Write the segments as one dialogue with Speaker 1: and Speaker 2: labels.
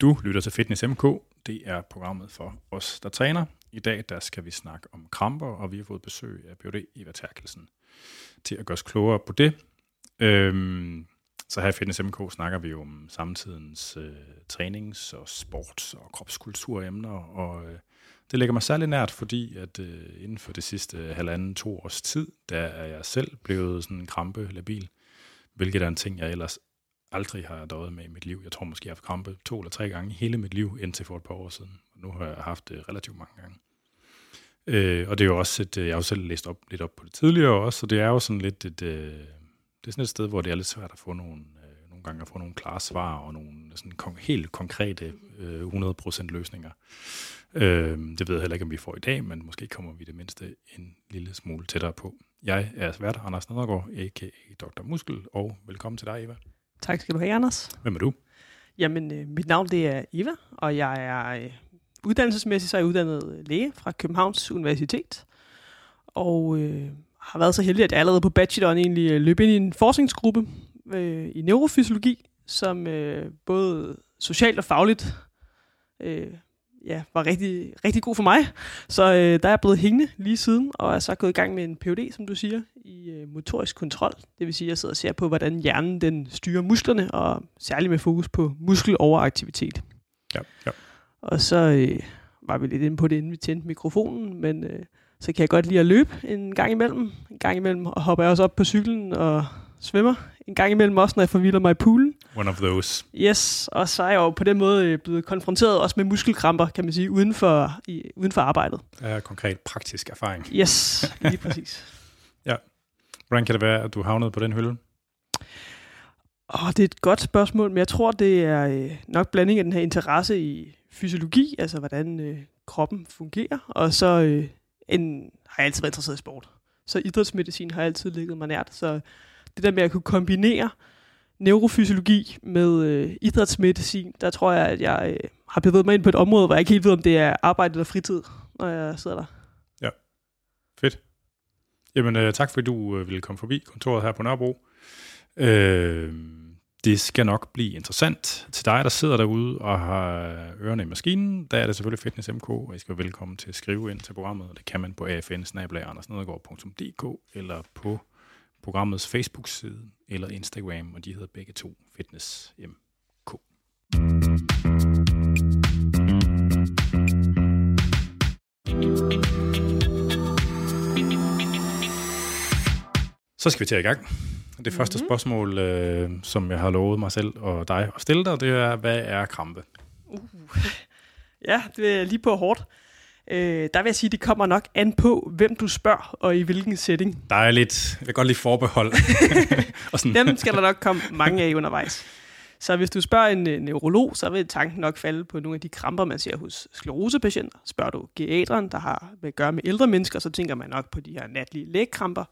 Speaker 1: Du lytter til Fitness MK. Det er programmet for os, der træner. I dag der skal vi snakke om kramper, og vi har fået besøg af Ph.D. Eva Terkelsen til at gøre os klogere på det. Øhm, så her i Fitness MK snakker vi om samtidens øh, trænings- og sports- og kropskulturemner, og øh, det ligger mig særlig nært, fordi at øh, inden for det sidste halvanden, to års tid, der er jeg selv blevet sådan en krampe labil, hvilket er en ting, jeg ellers aldrig har døjet med i mit liv. Jeg tror måske, jeg har haft krampe to eller tre gange hele mit liv, indtil for et par år siden. Nu har jeg haft det relativt mange gange. Øh, og det er jo også et, øh, jeg har jo selv læst op, lidt op på det tidligere også, så det er jo sådan lidt et, øh, det er sådan et sted, hvor det er lidt svært at få nogle, øh, nogle gange at få nogle klare svar og nogle sådan kon- helt konkrete øh, 100% løsninger. Øh, det ved jeg heller ikke, om vi får i dag, men måske kommer vi det mindste en lille smule tættere på. Jeg er svært Anders Nedergaard, a.k.a. Dr. Muskel, og velkommen til dig, Eva.
Speaker 2: Tak skal du have, Anders.
Speaker 1: Hvem er du?
Speaker 2: Jamen, øh, mit navn det er Eva, og jeg er øh, uddannelsesmæssigt så er jeg uddannet læge fra Københavns Universitet. Og øh, har været så heldig, at jeg allerede på bacheloren egentlig øh, løb ind i en forskningsgruppe øh, i neurofysiologi, som øh, både socialt og fagligt øh, ja, var rigtig, rigtig god for mig. Så øh, der er jeg blevet hængende lige siden, og er så gået i gang med en PhD, som du siger, i øh, motorisk kontrol. Det vil sige, at jeg sidder og ser på, hvordan hjernen den styrer musklerne, og særligt med fokus på muskeloveraktivitet.
Speaker 1: Ja, ja.
Speaker 2: Og så øh, var vi lidt inde på det, inden vi tændte mikrofonen, men øh, så kan jeg godt lide at løbe en gang imellem. En gang imellem og hopper jeg også op på cyklen og svømmer. En gang imellem også, når jeg forvilder mig i poolen.
Speaker 1: One of those.
Speaker 2: Yes, og så er jeg jo på den måde øh, blevet konfronteret også med muskelkramper, kan man sige, uden for, i, uden for arbejdet.
Speaker 1: Det er konkret praktisk erfaring.
Speaker 2: Yes, lige præcis.
Speaker 1: Hvordan kan det være, at du havnede på den hylde?
Speaker 2: Åh, det er et godt spørgsmål, men jeg tror, det er øh, nok blanding af den her interesse i fysiologi, altså hvordan øh, kroppen fungerer, og så øh, en, har jeg altid været interesseret i sport. Så idrætsmedicin har altid ligget mig nært, så det der med at kunne kombinere neurofysiologi med øh, idrætsmedicin, der tror jeg, at jeg øh, har bevæget mig ind på et område, hvor jeg ikke helt ved, om det er arbejde eller fritid, når jeg sidder der.
Speaker 1: Ja, Fedt. Jamen, øh, tak fordi du øh, ville komme forbi kontoret her på Nørrebro. Øh, det skal nok blive interessant. Til dig, der sidder derude og har ørerne i maskinen, der er det selvfølgelig Fitness MK, og I skal være velkommen til at skrive ind til programmet. Det kan man på afn eller på programmets Facebook-side eller Instagram, og de hedder begge to Fitness MK. Så skal vi til i gang. Det mm-hmm. første spørgsmål, øh, som jeg har lovet mig selv og dig at stille dig, det er, hvad er krampe?
Speaker 2: Uh. Ja, det er lige på hårdt. Øh, der vil jeg sige, at det kommer nok an på, hvem du spørger, og i hvilken setting.
Speaker 1: Der er lidt, jeg kan godt lide forbehold. og sådan.
Speaker 2: Dem skal der nok komme mange af undervejs. Så hvis du spørger en neurolog, så vil tanken nok falde på nogle af de kramper, man ser hos sklerosepatienter. Spørger du geriateren, der har med at gøre med ældre mennesker, så tænker man nok på de her natlige lægkramper.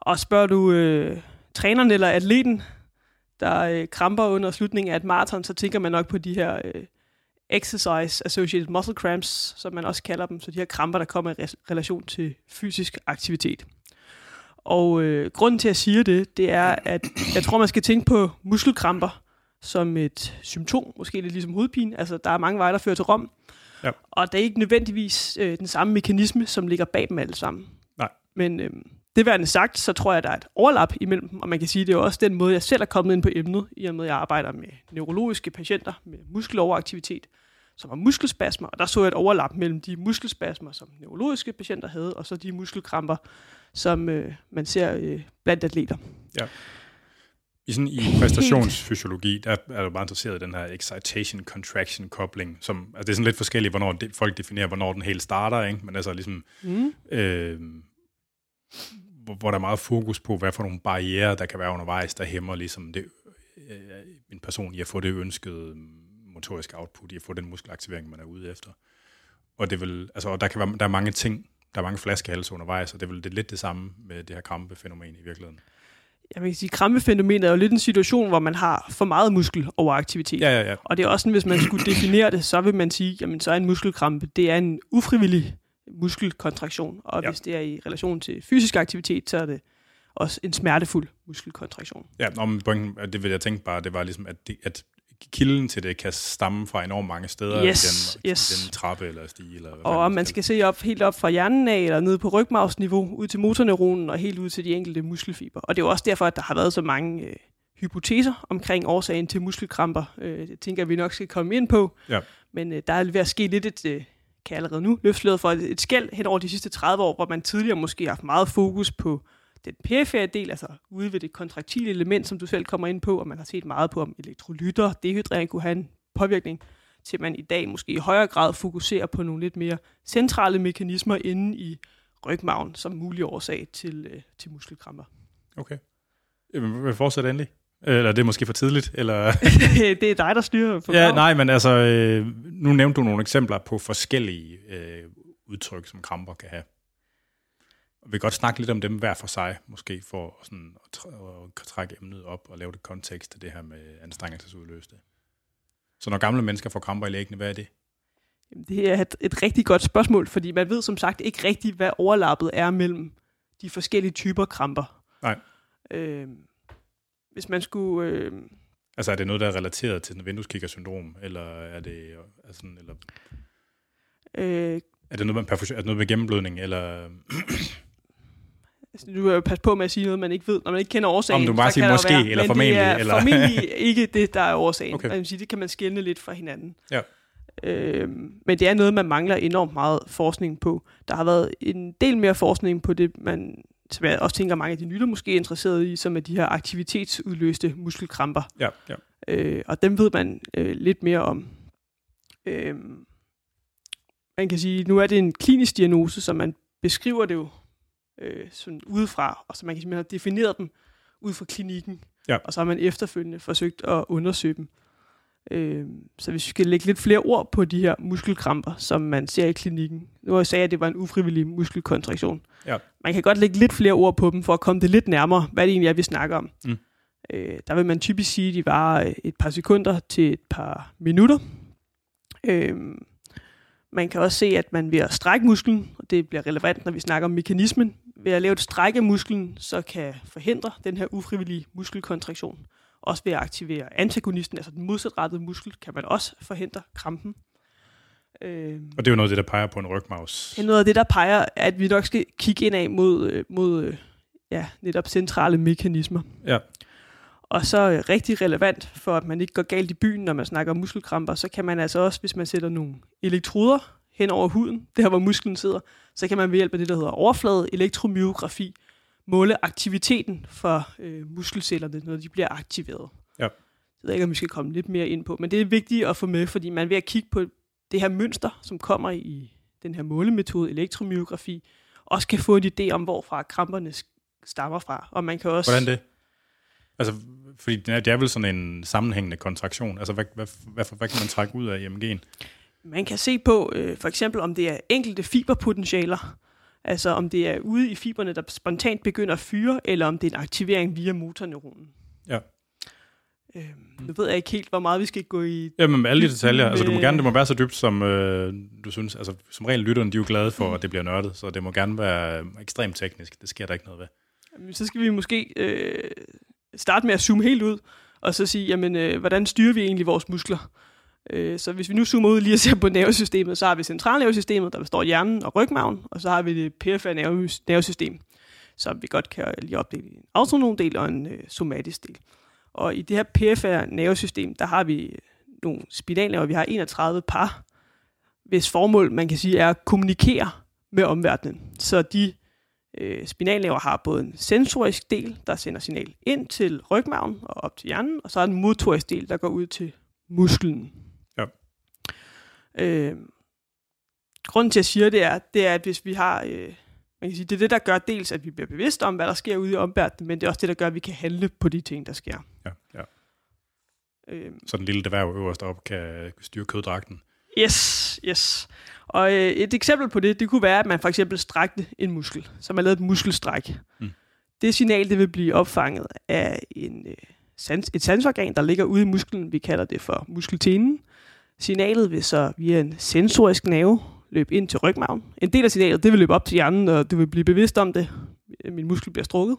Speaker 2: Og spørger du øh, træneren eller atleten, der øh, kramper under slutningen af et maraton, så tænker man nok på de her øh, exercise associated muscle cramps, som man også kalder dem, så de her kramper, der kommer i re- relation til fysisk aktivitet. Og øh, grunden til, at jeg siger det, det er, at jeg tror, man skal tænke på muskelkramper som et symptom, måske lidt ligesom hovedpine. Altså, der er mange veje, der fører til rom.
Speaker 1: Ja.
Speaker 2: Og det er ikke nødvendigvis øh, den samme mekanisme, som ligger bag dem alle sammen.
Speaker 1: Nej.
Speaker 2: Men øh, det værende sagt, så tror jeg, der er et overlap imellem dem, og man kan sige, det er også den måde, jeg selv er kommet ind på emnet, i og med, at jeg arbejder med neurologiske patienter med muskeloveraktivitet, som har muskelspasmer, og der så jeg et overlap mellem de muskelspasmer, som neurologiske patienter havde, og så de muskelkramper, som øh, man ser øh, blandt atleter.
Speaker 1: I, sådan, I præstationsfysiologi, der er du meget interesseret i den her excitation-contraction-kobling, som, altså det er sådan lidt forskelligt, hvornår de, folk definerer, hvornår den helt starter, ikke? men altså ligesom,
Speaker 2: Mm.
Speaker 1: øh, hvor, hvor der er meget fokus på, hvad for nogle barriere, der kan være undervejs, der hæmmer ligesom det, øh, en person i at få det ønskede motoriske output, i at få den muskelaktivering, man er ude efter. Og det vel, altså, og der, kan være, der er mange ting, der er mange flaskehalse undervejs, og det er vel det er lidt det samme med det her krampefænomen i virkeligheden.
Speaker 2: Jeg vil sige, krampefænomenet er jo lidt en situation, hvor man har for meget muskel over aktivitet.
Speaker 1: Ja, ja, ja.
Speaker 2: Og det er også sådan, hvis man skulle definere det, så vil man sige, jamen så er en muskelkrampe, det er en ufrivillig muskelkontraktion. Og
Speaker 1: Ja.
Speaker 2: hvis det er i relation til fysisk aktivitet, så er det også en smertefuld muskelkontraktion.
Speaker 1: Ja, men pointen, det vil jeg tænke bare, det var ligesom, at, det, at kilden til det kan stamme fra enormt mange steder
Speaker 2: Yes,
Speaker 1: i den,
Speaker 2: yes.
Speaker 1: den trappe eller stige. Eller hvad
Speaker 2: Og om man skal se op, helt op fra hjernen af, eller ned på rygmavsniveau, ud til motorneuronen og helt ud til de enkelte muskelfiber. Og det er jo også derfor, at der har været så mange øh, hypoteser omkring årsagen til muskelkramper. Øh, det tænker vi nok skal komme ind på.
Speaker 1: Ja.
Speaker 2: Men øh, der er ved at ske lidt et, øh, kan allerede nu, løftsløret for et, et skæld hen over de sidste 30 år, hvor man tidligere måske har haft meget fokus på den perifære del, altså ude ved det kontraktile element, som du selv kommer ind på, og man har set meget på, om elektrolytter, dehydrering kunne have en påvirkning, til man i dag måske i højere grad fokuserer på nogle lidt mere centrale mekanismer inde i rygmagen som mulig årsag til, øh, til muskelkramper.
Speaker 1: Okay. Jamen, vi fortsætter endelig? Eller det er måske for tidligt? Eller...
Speaker 2: det er dig, der styrer
Speaker 1: ja,
Speaker 2: programmet.
Speaker 1: nej, men altså, øh, nu nævnte du nogle eksempler på forskellige øh, udtryk, som kramper kan have. Vi vil godt snakke lidt om dem hver for sig, måske for sådan at, tr- at trække emnet op og lave det kontekst til det her med anstrengelsesudløste. Så når gamle mennesker får kramper i læggene, hvad er det?
Speaker 2: Jamen, Det er et, et rigtig godt spørgsmål, fordi man ved som sagt ikke rigtigt, hvad overlappet er mellem de forskellige typer kramper.
Speaker 1: Nej.
Speaker 2: Øh, hvis man skulle... Øh,
Speaker 1: Altså er det noget, der er relateret til sådan vindueskikkersyndrom, eller er det, altså, eller
Speaker 2: øh,
Speaker 1: er det noget med, perfusion, er det noget med gennemblødning, eller
Speaker 2: altså, du vil jo passe på med at sige noget, man ikke ved, når man ikke kender årsagen.
Speaker 1: Om du bare siger måske,
Speaker 2: være,
Speaker 1: eller
Speaker 2: men
Speaker 1: formentlig,
Speaker 2: det er
Speaker 1: eller-
Speaker 2: formentlig ikke det, der er årsagen.
Speaker 1: Okay.
Speaker 2: Man sige, det kan man skille lidt fra hinanden.
Speaker 1: Ja.
Speaker 2: Øhm, men det er noget, man mangler enormt meget forskning på. Der har været en del mere forskning på det, man, som jeg også tænker, mange af de lytter måske er interesseret i, som er de her aktivitetsudløste muskelkramper.
Speaker 1: ja, ja.
Speaker 2: Øh, og dem ved man øh, lidt mere om. Øh, man kan sige, nu er det en klinisk diagnose, så man beskriver det jo øh, sådan udefra, og så man kan simpelthen have defineret dem ud fra klinikken,
Speaker 1: Ja.
Speaker 2: og så har man efterfølgende forsøgt at undersøge dem. Øh, så hvis vi skal lægge lidt flere ord på de her muskelkramper, som man ser i klinikken. Nu har jeg sagt, at det var en ufrivillig muskelkontraktion.
Speaker 1: Ja.
Speaker 2: Man kan godt lægge lidt flere ord på dem, for at komme det lidt nærmere, hvad det egentlig er, vi snakker om.
Speaker 1: Mm.
Speaker 2: Øh, der vil man typisk sige, at de varer øh, et par sekunder til et par minutter. Øh, man kan også se, at man ved at strække musklen, og det bliver relevant, når vi snakker om mekanismen, ved at lave et stræk af musklen, så kan forhindre den her ufrivillige muskelkontraktion. Også ved at aktivere antagonisten, altså den modsatrettede muskel, kan man også forhindre krampen. Øh,
Speaker 1: Og det er jo noget af det, der peger på en rygmavs.
Speaker 2: det er noget af det, der peger, at vi nok skal kigge ind af mod, øh, mod øh, ja, netop centrale mekanismer.
Speaker 1: Ja.
Speaker 2: Og så øh, rigtig relevant for, at man ikke går galt i byen, når man snakker om muskelkramper, så kan man altså også, hvis man sætter nogle elektroder hen over huden, det her hvor musklen sidder, så kan man ved hjælp af det, der hedder overflade elektromyografi, måle aktiviteten for øh, muskelcellerne, når de bliver aktiveret.
Speaker 1: Ja.
Speaker 2: Jeg ved ikke, om vi skal komme lidt mere ind på, men det er vigtigt at få med, fordi man ved at kigge på det her mønster, som kommer i den her målemetode, elektromyografi, også kan få en idé om, hvorfra kramperne stammer fra. Og man kan også...
Speaker 1: Hvordan det? Altså, fordi det er, det er vel sådan en sammenhængende kontraktion. Altså, hvad, hvad, hvad, hvad kan man trække ud af EMG'en?
Speaker 2: Man kan se på, øh, for eksempel, om det er enkelte fiberpotentialer, altså om det er ude i fiberne, der spontant begynder at fyre, eller om det er en aktivering via motorneuronen.
Speaker 1: Ja.
Speaker 2: Øh, nu ved jeg ikke helt, hvor meget vi skal gå i...
Speaker 1: Jamen, med alle de detaljer. Altså, du må gerne, det må være så dybt, som øh, du synes. Altså, som regel lytterne, de er jo glade for, at det bliver nørdet, så det må gerne være ekstremt teknisk. Det sker der ikke noget ved.
Speaker 2: Jamen, Så skal vi måske øh, starte med at zoome helt ud, og så sige, jamen, øh, hvordan styrer vi egentlig vores muskler? Øh, så hvis vi nu zoomer ud lige og ser på nervesystemet, så har vi centralnervesystemet, der består af hjernen og rygmagen, og så har vi det perifære nervesystem, som vi godt kan lige opdele i en autonom del og en øh, somatisk del. Og i det her perifære nervesystem, der har vi nogle spinalnerver, vi har 31 par, hvis formål, man kan sige, er at kommunikere med omverdenen. Så de øh, spinalnerver har både en sensorisk del, der sender signal ind til rygmagen og op til hjernen, og så er en motorisk del, der går ud til musklen. Øh, grunden til, at jeg siger det er, det er, at hvis vi har... Øh, man kan sige, det er det, der gør dels, at vi bliver bevidste om, hvad der sker ude i omverdenen, men det er også det, der gør, at vi kan handle på de ting, der sker.
Speaker 1: Ja, ja.
Speaker 2: Øh,
Speaker 1: Så den lille dværg øverst op kan styre køddragten.
Speaker 2: Yes, yes. Og øh, et eksempel på det, det kunne være, at man for eksempel strækte en muskel, så man lavede et muskelstræk.
Speaker 1: Mm.
Speaker 2: Det signal, det vil blive opfanget af en, øh, sans, et sansorgan, der ligger ude i musklen. Vi kalder det for muskeltenen. Signalet vil så via en sensorisk nerve løbe ind til rygmagen. En del af signalet, det vil løbe op til hjernen, og du vil blive bevidst om det. Min muskel bliver strukket.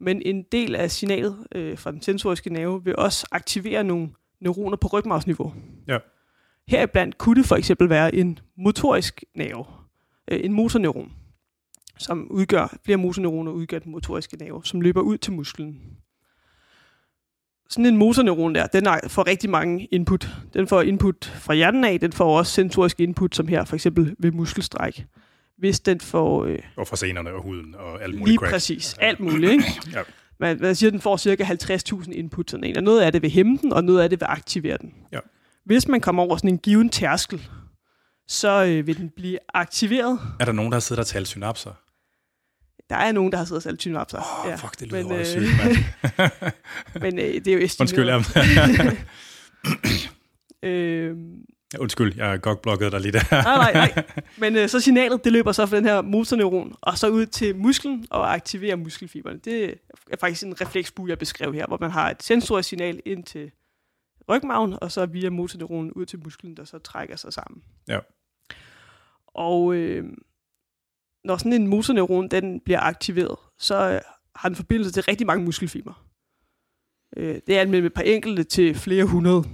Speaker 2: Men en del af signalet øh, fra den sensoriske nerve vil også aktivere nogle neuroner på rygmavsniveau.
Speaker 1: Ja.
Speaker 2: Heriblandt kunne det for eksempel være en motorisk nerve, øh, en motorneuron, som udgør, flere motorneuroner udgør den motoriske nerve, som løber ud til musklen. Sådan en motorneuron der, den får rigtig mange input. Den får input fra hjernen af, den får også sensorisk input, som her for eksempel ved muskelstræk. Hvis den får øh,
Speaker 1: Og fra senerne og huden og alt muligt
Speaker 2: lige
Speaker 1: crap.
Speaker 2: præcis alt muligt, ikke?
Speaker 1: Ja.
Speaker 2: Man, man siger, at den får cirka 50.000 input sådan en, og noget af det vil hæmme den, og noget af det vil aktivere den.
Speaker 1: Ja.
Speaker 2: Hvis man kommer over sådan en given tærskel, så øh, vil den blive aktiveret.
Speaker 1: Er der nogen, der har siddet og talt synapser?
Speaker 2: Der er nogen, der har siddet og sat synapser.
Speaker 1: Åh, oh, fuck, det lyder
Speaker 2: men, øh,
Speaker 1: sygt.
Speaker 2: Men øh, det er jo estimeret.
Speaker 1: Undskyld, jamen.
Speaker 2: øh,
Speaker 1: Undskyld, jeg har godt blokket dig lige der.
Speaker 2: nej, nej, nej. Men øh, så signalet, det løber så fra den her motorneuron, og så ud til musklen og aktiverer muskelfiberne. Det er faktisk en refleksbue, jeg beskrev her, hvor man har et sensorisk signal ind til rygmagen, og så via motorneuronen ud til musklen, der så trækker sig sammen.
Speaker 1: Ja.
Speaker 2: Og øh, når sådan en motorneuron den bliver aktiveret, så øh, har den forbindelse til rigtig mange muskelfiber. Øh, det er mellem et par enkelte til flere hundrede.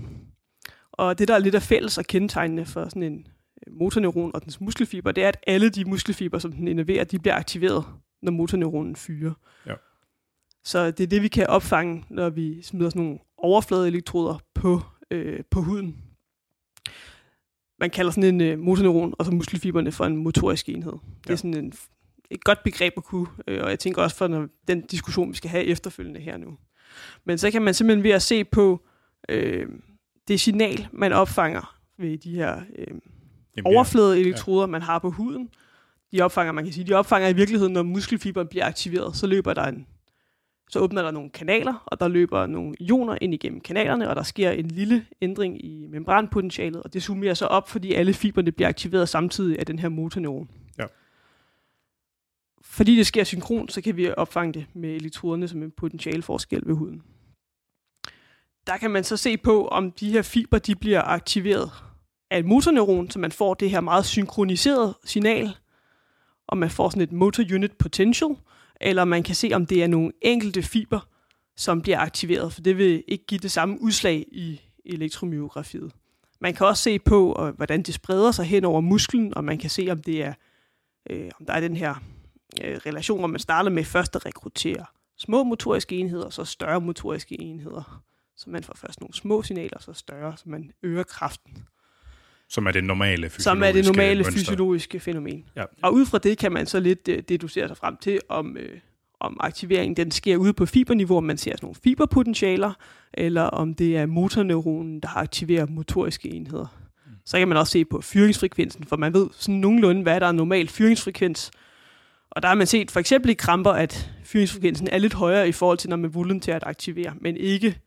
Speaker 2: Og det, der er lidt af fælles og kendetegnende for sådan en øh, motorneuron og dens muskelfiber, det er, at alle de muskelfiber, som den innerverer, de bliver aktiveret, når motorneuronen fyrer.
Speaker 1: Ja.
Speaker 2: Så det er det, vi kan opfange, når vi smider sådan nogle overfladeelektroder på, øh, på huden. Man kalder sådan en øh, motorneuron og så muskelfiberne for en motorisk enhed. Det
Speaker 1: Ja.
Speaker 2: er sådan en, et godt begreb at kunne, øh, og jeg tænker også for når, den diskussion, vi skal have efterfølgende her nu. Men så kan man simpelthen ved at se på øh, det signal, man opfanger ved de her øh,
Speaker 1: er-
Speaker 2: overfladeelektroder, man har på huden. De opfanger, man kan sige, de opfanger i virkeligheden, når muskelfiberen bliver aktiveret, så løber der en, så åbner der nogle kanaler, og der løber nogle ioner ind igennem kanalerne, og der sker en lille ændring i membranpotentialet, og det summerer så op, fordi alle fiberne bliver aktiveret samtidig af den her motorneuron.
Speaker 1: Ja.
Speaker 2: Fordi det sker synkron, så kan vi opfange det med elektroderne som en potentialforskel ved huden. Der kan man så se på, om de her fiber de bliver aktiveret af en motorneuron, så man får det her meget synkroniserede signal, og man får sådan et motor unit potential, eller man kan se, om det er nogle enkelte fiber, som bliver aktiveret, for det vil ikke give det samme udslag i elektromyografiet. Man kan også se på, hvordan det spreder sig hen over musklen, og man kan se, om det er, øh, om der er den her øh, relation, hvor man starter med først at rekruttere små motoriske enheder, og så større motoriske enheder. Så man får først nogle små signaler, så større, så man øger kraften.
Speaker 1: Som er det normale fysiologiske
Speaker 2: Som er det normale
Speaker 1: mønster.
Speaker 2: fysiologiske fænomen.
Speaker 1: Ja.
Speaker 2: Og ud fra det kan man så lidt øh, deducere sig frem til, om, øh, om aktiveringen den sker ude på fiberniveau, om man ser sådan nogle fiberpotentialer, eller om det er motorneuronen, der aktiverer motoriske enheder.
Speaker 1: Mm.
Speaker 2: Så kan man også se på fyringsfrekvensen, for man ved sådan nogenlunde, hvad der er normal fyringsfrekvens. Og der har man set for eksempel i kramper, at fyringsfrekvensen er lidt højere i forhold til, når man er voluntært aktiverer, men ikke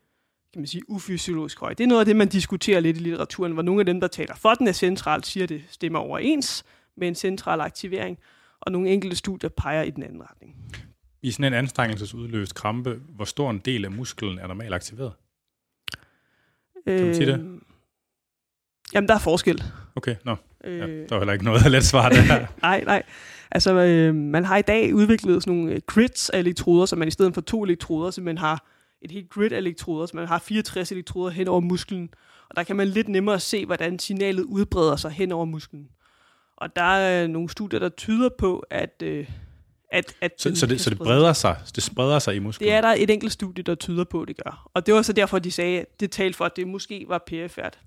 Speaker 2: kan man sige, ufysiologisk høj. Det er noget af det, man diskuterer lidt i litteraturen, hvor nogle af dem, der taler for den er centralt, siger, at det stemmer overens med en central aktivering, og nogle enkelte studier peger i den anden retning.
Speaker 1: I sådan en anstrengelsesudløst krampe, hvor stor en del af musklen er normalt aktiveret?
Speaker 2: Kan
Speaker 1: man sige det?
Speaker 2: Øh, Jamen, der er forskel.
Speaker 1: Okay, nå.
Speaker 2: Øh,
Speaker 1: Ja, der var heller ikke noget let svar der.
Speaker 2: Nej, nej. Altså, øh, man har i dag udviklet sådan nogle øh, grids af elektroder, så man i stedet for to elektroder, så man har et helt grid af elektroder, så man har 64 elektroder hen over musklen. Og der kan man lidt nemmere se, hvordan signalet udbreder sig hen over musklen. Og der er nogle studier, der tyder på, at... Øh, at, at
Speaker 1: Så, så, det, så det breder sig, det spreder sig i musklen?
Speaker 2: Det er der et enkelt studie, der tyder på, at det gør. Og det var så derfor, de sagde, at det talte for, at det måske var perifært.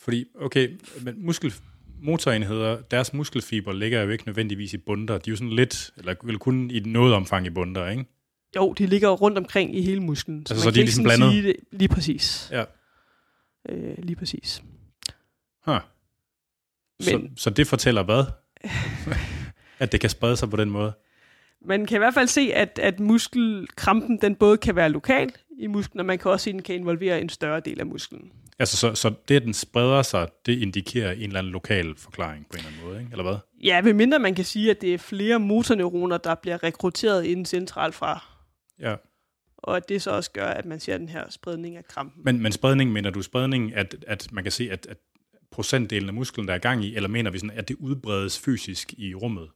Speaker 1: Fordi, okay, men muskel, motorenheder, deres muskelfiber ligger jo ikke nødvendigvis i bunder. De er jo sådan lidt, eller vel kun i noget omfang i bunder, ikke?
Speaker 2: Jo, de ligger rundt omkring i hele musklen.
Speaker 1: Altså,
Speaker 2: man
Speaker 1: så
Speaker 2: kan
Speaker 1: de er ligesom blandet?
Speaker 2: Sige det, lige præcis.
Speaker 1: Ja.
Speaker 2: Øh, lige præcis.
Speaker 1: Huh. Så,
Speaker 2: Men-
Speaker 1: så det fortæller hvad? at det kan sprede sig på den måde?
Speaker 2: Man kan i hvert fald se, at, at muskelkrampen den både kan være lokal i musklen, og man kan også se, at den kan involvere en større del af musklen.
Speaker 1: Altså, så, så det, at den spreder sig, det indikerer en eller anden lokal forklaring på en eller anden måde, ikke? Eller hvad?
Speaker 2: Ja, ved mindre man kan sige, at det er flere motorneuroner, der bliver rekrutteret inden centralt fra,
Speaker 1: Ja.
Speaker 2: og at det så også gør, at man ser den her spredning af krampen.
Speaker 1: Men, men spredning, mener du spredning, at, at man kan se, at, at procentdelen af musklen, der er gang i, eller mener vi sådan, at det udbredes fysisk i rummet?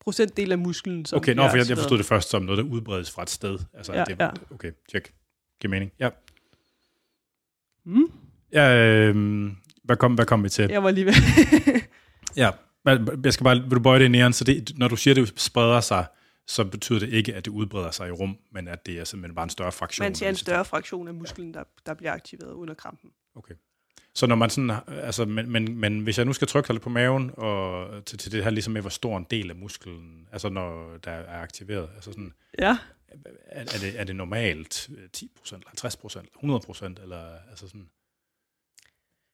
Speaker 2: Procentdel af musklen, som
Speaker 1: Okay, nå, for jeg, jeg forstod det først som noget, der udbredes fra et sted. Altså,
Speaker 2: Ja,
Speaker 1: det,
Speaker 2: ja.
Speaker 1: Okay, tjek. Giver mening. Ja.
Speaker 2: Mm.
Speaker 1: Ja, øh, hvad, kom, hvad kom vi til?
Speaker 2: Jeg var lige ved.
Speaker 1: Ja, jeg skal bare, vil du bøje det næren, så det, når du siger, det spreder sig, så betyder det ikke, at det udbreder sig i rum, men at det er simpelthen bare en større fraktion.
Speaker 2: Man ser en større fraktion af musklen, der, der bliver aktiveret under krampen.
Speaker 1: Okay. Så når man sådan, altså, men, men, men hvis jeg nu skal trykke lidt på maven, og til, til det her ligesom med, hvor stor en del af musklen, altså når der er aktiveret, altså sådan,
Speaker 2: Ja,
Speaker 1: er, er, det, er det normalt 10%, 50%, 100%, eller altså sådan,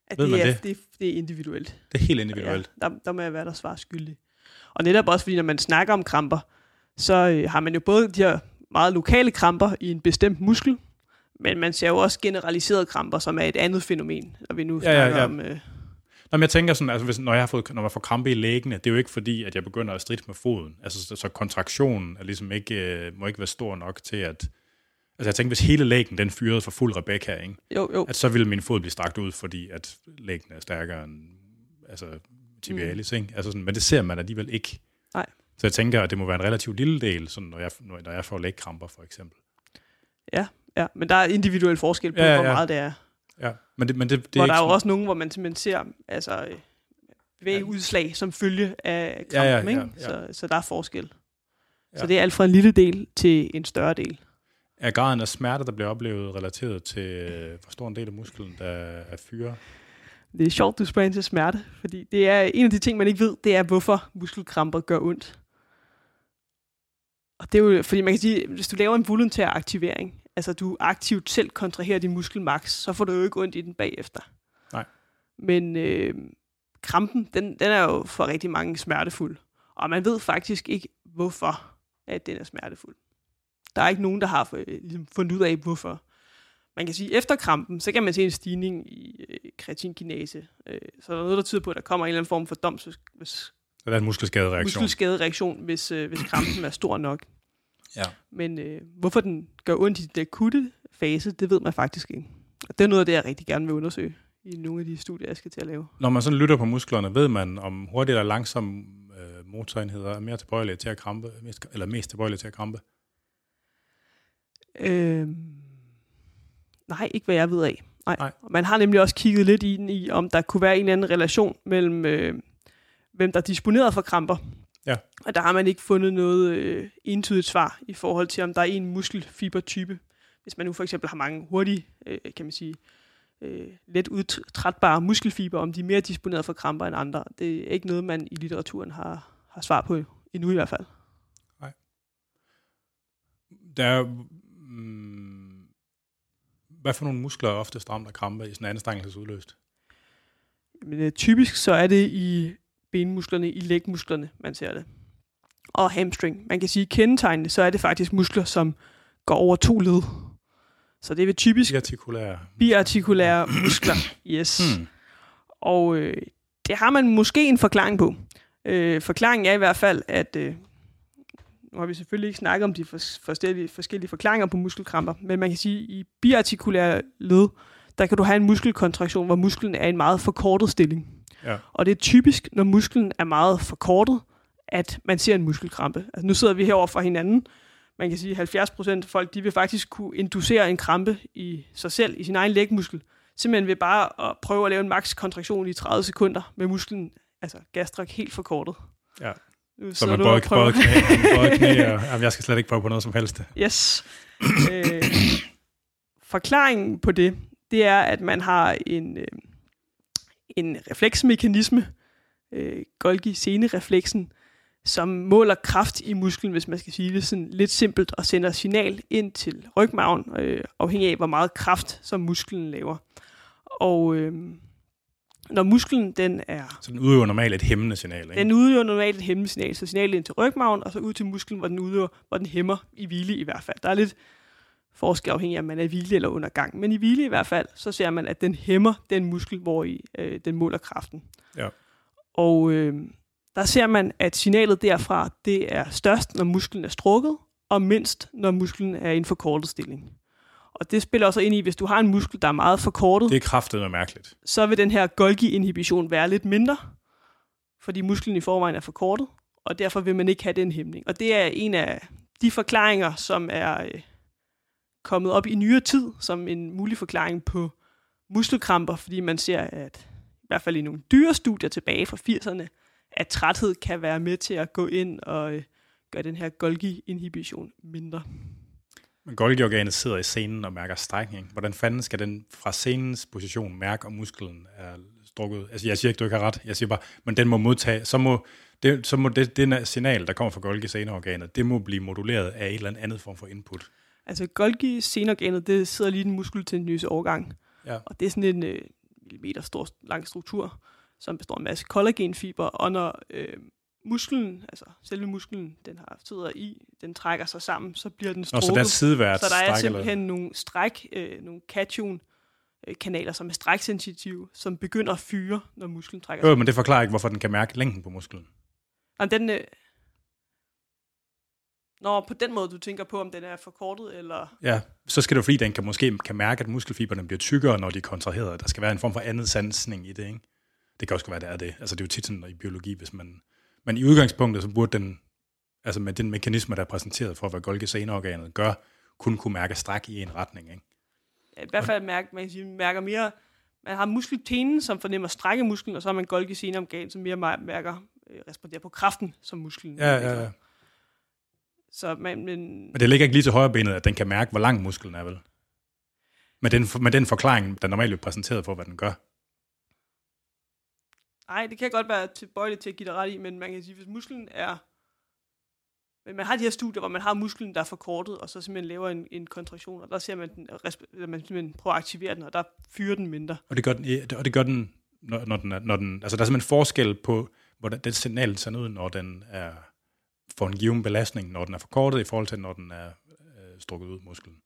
Speaker 2: at
Speaker 1: Ved
Speaker 2: det,
Speaker 1: man
Speaker 2: er,
Speaker 1: det?
Speaker 2: det? Det, er individuelt.
Speaker 1: det er helt individuelt.
Speaker 2: Ja, der, der må jeg være der svar skyldig. Og netop også, fordi når man snakker om kramper, så øh, har man jo både de her meget lokale kramper i en bestemt muskel, men man ser jo også generaliserede kramper, som er et andet fænomen, når vi nu
Speaker 1: Ja, ja,
Speaker 2: snakker
Speaker 1: ja.
Speaker 2: om... Øh,
Speaker 1: Nå, men jeg tænker sådan, altså hvis, når, jeg har fået, når man får krampe i læggene, det er jo ikke fordi, at jeg begynder at stride med foden. Altså, så, så kontraktionen er ligesom ikke, øh, må ikke være stor nok til, at... Altså, jeg tænker, hvis hele lægen, den fyrede for fuld Rebecca, ikke?
Speaker 2: jo, jo.
Speaker 1: at så ville min fod blive strakt ud, fordi at lægen er stærkere end altså, tibialis. Mm. Ikke? Altså sådan, men det ser man alligevel ikke.
Speaker 2: Nej.
Speaker 1: Så jeg tænker, at det må være en relativt lille del, sådan, når, jeg, når jeg får lægkramper, for eksempel.
Speaker 2: Ja, men der er individuel forskel på,
Speaker 1: Ja,
Speaker 2: ja,
Speaker 1: ja.
Speaker 2: hvor meget det er.
Speaker 1: Ja, men det, men det, det
Speaker 2: hvor
Speaker 1: er
Speaker 2: der
Speaker 1: ikke
Speaker 2: er jo
Speaker 1: sådan,
Speaker 2: også nogen, hvor man simpelthen ser altså, øh, vægudslag som følge af krampen,
Speaker 1: Ja, ja, ja,
Speaker 2: ikke?
Speaker 1: ja.
Speaker 2: Så, så der er forskel. Ja. Så
Speaker 1: Ja.
Speaker 2: det er alt fra en lille del til en større del.
Speaker 1: er graden af smerte, der bliver oplevet, relateret til, øh, hvor stor en del af musklen, der er fyre?
Speaker 2: Det er sjovt, du spørger ind til smerte, fordi det er en af de ting, man ikke ved, det er, hvorfor muskelkramper gør ondt. Og det er jo, fordi man kan sige, hvis du laver en volontær aktivering, altså du aktivt selv kontraherer din muskel max, så får du jo ikke ondt i den bagefter.
Speaker 1: Nej.
Speaker 2: Men øh, krampen, den, den er jo for rigtig mange smertefuld. Og man ved faktisk ikke, hvorfor at den er smertefuld. Der er ikke nogen, der har øh, ligesom fundet ud af, hvorfor. Man kan sige, efter krampen, så kan man se en stigning i øh, kreatinkinase. Øh, så der er noget, der tyder på, at der kommer en eller anden form for doms, hvis, hvis
Speaker 1: Så der er en muskelskadereaktion.
Speaker 2: muskelskadereaktion, hvis, øh, hvis krampen er stor nok.
Speaker 1: Ja.
Speaker 2: Men øh, hvorfor den gør ondt i den akutte fase, det ved man faktisk ikke. Og det er noget af det, jeg rigtig gerne vil undersøge i nogle af de studier, jeg skal til at lave.
Speaker 1: Når man sådan lytter på musklerne, ved man, om hurtigt eller langsom øh, motorenheder er mere tilbøjelige til at krampe, mest, eller mest tilbøjelige til at krampe?
Speaker 2: Øh, nej, ikke hvad jeg ved af. Nej.
Speaker 1: Nej.
Speaker 2: Man har nemlig også kigget lidt i, i, om der kunne være en eller anden relation mellem, øh, hvem der disponerer for kramper.
Speaker 1: Ja.
Speaker 2: Og der har man ikke fundet noget øh, entydigt svar i forhold til, om der er en muskelfibertype. Hvis man nu for eksempel har mange hurtige, øh, kan man sige, øh, let udtrætbare muskelfiber, om de er mere disponeret for kramper end andre. Det er ikke noget, man i litteraturen har, har svar på endnu i hvert fald.
Speaker 1: Der er, mm, hvad for nogle muskler er oftest ramt af krampe i sådan en anstrengelsesudløst?
Speaker 2: Men øh, typisk så er det i benmusklerne, i lægmusklerne, man ser det. Og hamstring. Man kan sige kendetegnende, så er det faktisk muskler, som går over to led. Så det vil typisk
Speaker 1: Artikulær.
Speaker 2: biartikulære muskler. Yes.
Speaker 1: Hmm.
Speaker 2: Og øh, det har man måske en forklaring på. Øh, forklaringen er i hvert fald, at øh, nu har vi selvfølgelig ikke snakket om de fors- forskellige, forskellige forklaringer på muskelkramper, men man kan sige, at i biartikulære led, der kan du have en muskelkontraktion, hvor musklen er i en meget forkortet stilling.
Speaker 1: Ja.
Speaker 2: Og det er typisk, når musklen er meget forkortet, at man ser en muskelkrampe. Altså nu sidder vi herover for hinanden. Man kan sige, at 70 procent af folk, de vil faktisk kunne inducere en krampe i sig selv, i sin egen lægmuskel. Simpelthen ved bare at prøve at lave en max kontraktion i 30 sekunder med musklen, altså gastrik helt forkortet.
Speaker 1: Ja. Så man både, både knæ, både knæ og, jamen, jeg skal slet ikke prøve på noget som helst.
Speaker 2: Yes. øh, forklaringen på det, det er, at man har en, øh, en refleksmekanisme, øh, Golgi-senerefleksen, som måler kraft i musklen, hvis man skal sige det sådan lidt simpelt, og sender signal ind til rygmarven, øh, afhængig af, hvor meget kraft, som musklen laver. Og øh, når musklen den er
Speaker 1: Så den udøver normalt et hæmmende signal. Ikke?
Speaker 2: den udøver normalt et hæmmende signal, så signalet ind til rygmarven, og så ud til musklen, hvor den udøver, hvor den hæmmer i hvile i hvert fald. Der er lidt forskel afhængig af, om man er i hvile eller under gang. Men i hvile i hvert fald, så ser man, at den hæmmer den muskel, hvor i øh, den måler kraften.
Speaker 1: Ja.
Speaker 2: Og øh, der ser man, at signalet derfra, det er størst, når musklen er strukket, og mindst, når musklen er i en forkortet stilling. Og det spiller også ind i, hvis du har en muskel, der er meget forkortet,
Speaker 1: Det er kraftet med mærkeligt.
Speaker 2: så vil den her Golgi-inhibition være lidt mindre, fordi musklen i forvejen er forkortet, og derfor vil man ikke have den hæmning. Og det er en af de forklaringer, som er øh, kommet op i nyere tid, som en mulig forklaring på muskelkramper, fordi man ser, at i hvert fald i nogle dyrestudier tilbage fra 80'erne, at træthed kan være med til at gå ind og øh, gøre den her Golgi-inhibition mindre.
Speaker 1: Men Golgi-organet sidder i scenen og mærker strækning. Hvordan fanden skal den fra scenens position mærke, om musklen er strukket? Altså, jeg siger ikke, du ikke har ret. Jeg siger bare, men den må modtage, så må det, så må det, det signal, der kommer fra Golgi seneorganet, det må blive moduleret af et eller andet form for input.
Speaker 2: Altså Golgi seneorganet, det sidder lige i den muskeltendinøse overgang. Ja. Og det er sådan en øh, millimeter stor, lang struktur, som består af en masse kollagenfiber, og når øh, musklen, altså selve musklen, den har sidder i, den trækker sig sammen, så bliver den strukket.
Speaker 1: Nå, så der er
Speaker 2: Så der er simpelthen eller? nogle stræk, øh, nogle cation øh, kanaler, som er stræksensitive, som begynder at fyre, når musklen trækker sig.
Speaker 1: Øh, men det forklarer ikke, hvorfor den kan mærke længden på musklen.
Speaker 2: Og den... Øh... Nå, på den måde, du tænker på, om den er forkortet, eller...
Speaker 1: Ja, så skal det jo, fordi den kan måske kan mærke, at muskelfiberne bliver tykkere, når de er kontraheret. Der skal være en form for andet sansning i det, ikke? Det kan også være, det er det. Altså, det er jo tit sådan i biologi, hvis man... Men i udgangspunktet, så burde den, altså med den mekanisme, der er præsenteret for, hvad Golgi seneorganet gør, kun kunne mærke stræk i en retning, ikke?
Speaker 2: Ja, i hvert fald mærke, man kan sige, mærker mere... Man har muskeltenen, som fornemmer strække musklen, og så har man Golgi seneorgan, som mere mærker øh, respondere på kraften, som musklen
Speaker 1: ja, ja, ja.
Speaker 2: Så, men, men,
Speaker 1: men det ligger ikke lige til højre benet, at den kan mærke, hvor lang musklen er, vel? Med den, med den forklaring, der normalt bliver præsenteret for, hvad den gør.
Speaker 2: Nej, det kan godt være tilbøjeligt til at give dig ret i, men man kan sige, hvis musklen er... Men man har de her studier, hvor man har musklen, der er forkortet, og så simpelthen laver en, en kontraktion, og der ser man, den, man simpelthen prøver at aktivere den, og der fyrer den mindre.
Speaker 1: Og det gør den, og det gør den når, når den, er, når den, altså der er simpelthen forskel på, hvordan den signal sender ud, når den er for en given belastning, når den er forkortet i forhold til, når den er øh, strukket ud musklen.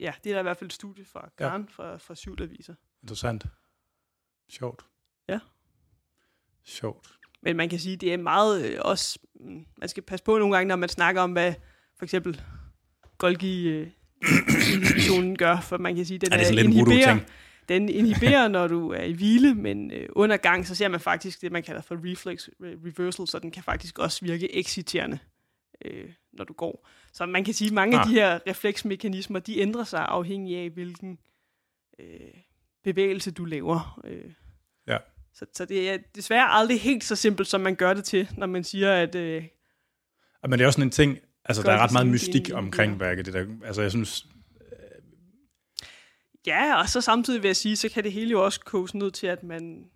Speaker 2: Ja, det er der i hvert fald et studie fra Karen ja. fra, fra syv, der viser.
Speaker 1: Interessant. Sjovt.
Speaker 2: Ja.
Speaker 1: Sjovt.
Speaker 2: Men man kan sige, det er meget øh, også, mm, man skal passe på nogle gange, når man snakker om, hvad for eksempel Golgi øh, gør, for man kan sige, den
Speaker 1: er, det
Speaker 2: er,
Speaker 1: er inhiberer,
Speaker 2: den inhiberer, når du er i hvile, men øh, under gang, så ser man faktisk det, man kalder for reflex reversal, så den kan faktisk også virke exciterende, øh, når du går. Så man kan sige, at mange ah. af de her refleksmekanismer, de ændrer sig afhængig af, hvilken øh, bevægelse du laver. Øh.
Speaker 1: Ja.
Speaker 2: Så, så det er desværre aldrig helt så simpelt, som man gør det til, når man siger, at... Øh,
Speaker 1: men det er også sådan en ting, altså der er ret meget mystik omkring værket. Det der, altså jeg synes,
Speaker 2: Ja, og så samtidig vil jeg sige, så kan det hele jo også koges ned til, at man...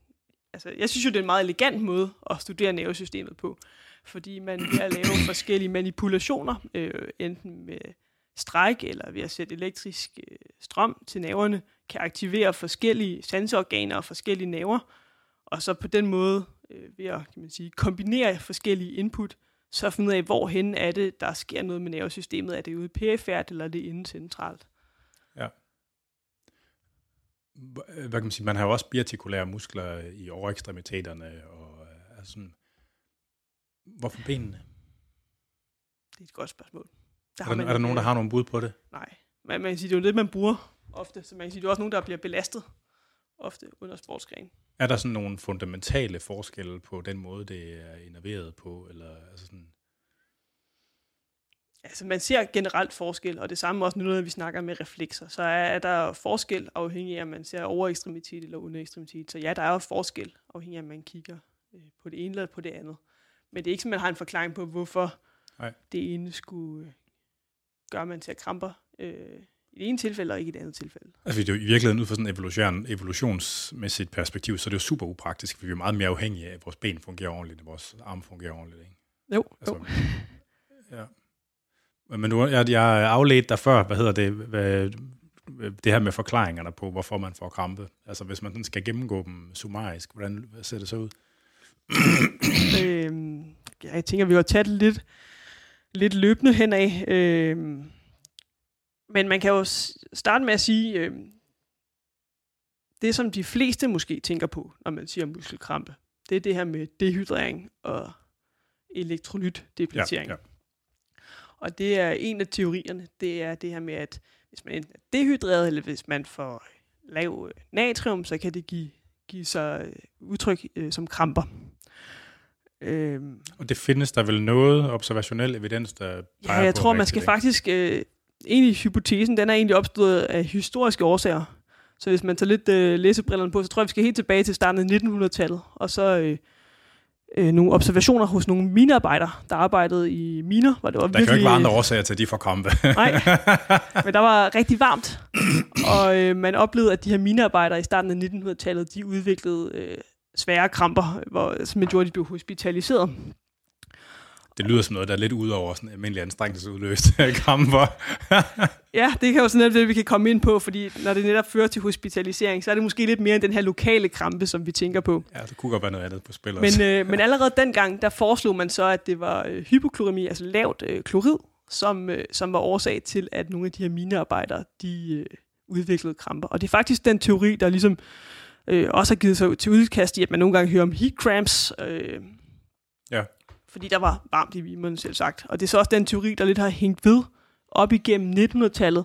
Speaker 2: Altså, jeg synes jo, det er en meget elegant måde at studere nervesystemet på, fordi man ved at lave forskellige manipulationer, øh, enten med stræk eller ved at sætte elektrisk øh, strøm til nerverne, kan aktivere forskellige sanseorganer og forskellige nerver, og så på den måde øh, ved at kan man sige, kombinere forskellige input, så finde ud af, hvorhen er det, der sker noget med nervesystemet. Er det ude perifært, eller er det inde centralt?
Speaker 1: Ja hvad kan man sige, man har jo også biartikulære muskler i overekstremiteterne, og altså sådan, hvorfor benene?
Speaker 2: Det er et godt spørgsmål.
Speaker 1: Der er, der, man, er der nogen, der har nogle bud på det?
Speaker 2: Nej, men man kan sige, det er jo det, man bruger ofte, så man kan sige, det er også nogen, der bliver belastet ofte under sportsgren.
Speaker 1: Er der sådan nogle fundamentale forskelle på den måde, det er innerveret på, eller altså sådan,
Speaker 2: altså man ser generelt forskel, og det samme også når vi snakker med reflekser, så er, er der forskel afhængig af, om man ser overekstremitet eller underekstremitet. Så ja, der er jo forskel afhængig af, om man kigger øh, på det ene eller på det andet. Men det er ikke sådan, man har en forklaring på, hvorfor Nej. det ene skulle øh, gøre, at man ser kramper øh, i det ene tilfælde, og ikke i det andet tilfælde.
Speaker 1: Altså, det er jo i virkeligheden ud fra sådan et evolution, evolutionsmæssigt perspektiv, så er det jo super upraktisk, for vi er meget mere afhængige af, at vores ben fungerer ordentligt, og vores arme fungerer ordentligt. Ikke?
Speaker 2: Jo, altså, jo.
Speaker 1: Ja. Men nu, jeg, jeg afledt dig før, hvad hedder det, hvad, det her med forklaringerne på, hvorfor man får krampe. Altså hvis man skal gennemgå dem summarisk, hvordan ser det så ud?
Speaker 2: øhm, jeg tænker, vi har taget det lidt, lidt løbende henad. Øhm, men man kan jo starte med at sige, øhm, det som de fleste måske tænker på, når man siger muskelkrampe, det er det her med dehydrering og elektrolytdepletering. Ja, ja. Og det er en af teorierne, det er det her med, at hvis man enten er dehydreret, eller hvis man får lav øh, natrium, så kan det give, give sig øh, udtryk øh, som kramper.
Speaker 1: Øhm, og det findes der vel noget observationel evidens, der
Speaker 2: peger Ja, jeg tror, man skal det. faktisk... Øh, egentlig hypotesen, den er egentlig opstået af historiske årsager. Så hvis man tager lidt øh, læsebrillerne på, så tror jeg, vi skal helt tilbage til starten af 1900-tallet. Og så øh, øh, nogle observationer hos nogle minearbejdere, der arbejdede i miner. Hvor det var
Speaker 1: Der
Speaker 2: virkelig,
Speaker 1: kan jo ikke være andre årsager til, at de får krampe.
Speaker 2: Nej, men der var rigtig varmt. Og øh, man oplevede, at de her minearbejdere i starten af 1900-tallet, de udviklede øh, svære kramper, hvor, som gjorde, at de blev hospitaliseret.
Speaker 1: Det lyder som noget, der er lidt ud over sådan almindelig anstrengelsesudløst kramper.
Speaker 2: Ja, det kan jo sådan det, vi kan komme ind på, fordi når det netop fører til hospitalisering, så er det måske lidt mere end den her lokale krampe, som vi tænker på.
Speaker 1: Ja, det kunne godt være noget andet på spil
Speaker 2: Men,
Speaker 1: også.
Speaker 2: øh, men allerede dengang, der foreslog man så, at det var øh, hypokloremi, altså lavt øh, klorid, som, øh, som var årsag til, at nogle af de her minearbejdere, de øh, udviklede kramper. Og det er faktisk den teori, der ligesom øh, også har givet sig til udkast i, at man nogle gange hører om heat cramps, øh fordi der var varmt i vimerne selv sagt. Og det er så også den teori, der lidt har hængt ved op igennem 1900-tallet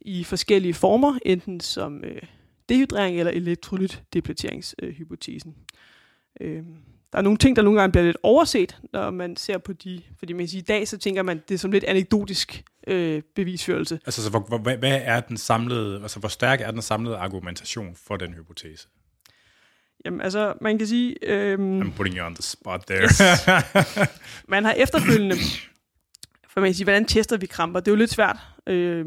Speaker 2: i forskellige former, enten som øh, dehydrering eller elektrolytdepleteringshypotesen. Øh, der er nogle ting, der nogle gange bliver lidt overset, når man ser på de, fordi man siger, i dag, så tænker man, det er som lidt anekdotisk øh, bevisførelse.
Speaker 1: Altså, så hvor, hvor, hvad, hvad er den samlede, altså hvor stærk er den samlede argumentation for den hypotese?
Speaker 2: Jamen altså, man kan sige, øh,
Speaker 1: I'm putting you on the spot there.
Speaker 2: Yes. man har efterfølgende, for man kan sige, hvordan tester vi kramper? Det er jo lidt svært øh,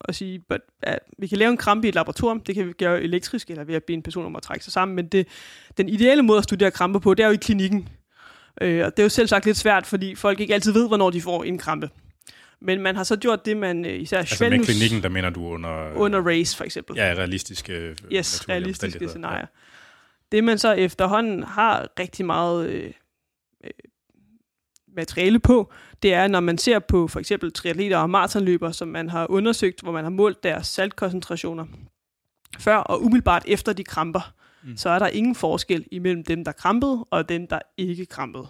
Speaker 2: at sige, but, at vi kan lave en krampe i et laboratorium, det kan vi gøre elektrisk, eller ved at bede en person om at trække sig sammen, men det, den ideelle måde at studere kramper på, det er jo i klinikken. Øh, og det er jo selv sagt lidt svært, fordi folk ikke altid ved, hvornår de får en krampe. Men man har så gjort det, man øh, især
Speaker 1: altså med klinikken, der mener du under...
Speaker 2: under race, for eksempel.
Speaker 1: Ja, realistiske... øh,
Speaker 2: Yes, realistiske scenarier. Ja. Det man så efterhånden har rigtig meget øh, øh, materiale på, det er, når man ser på for eksempel triatleter og maratonløbere, som man har undersøgt, hvor man har målt deres saltkoncentrationer før og umiddelbart efter de kramper, mm. så er der ingen forskel imellem dem, der krampede og dem, der ikke krampede.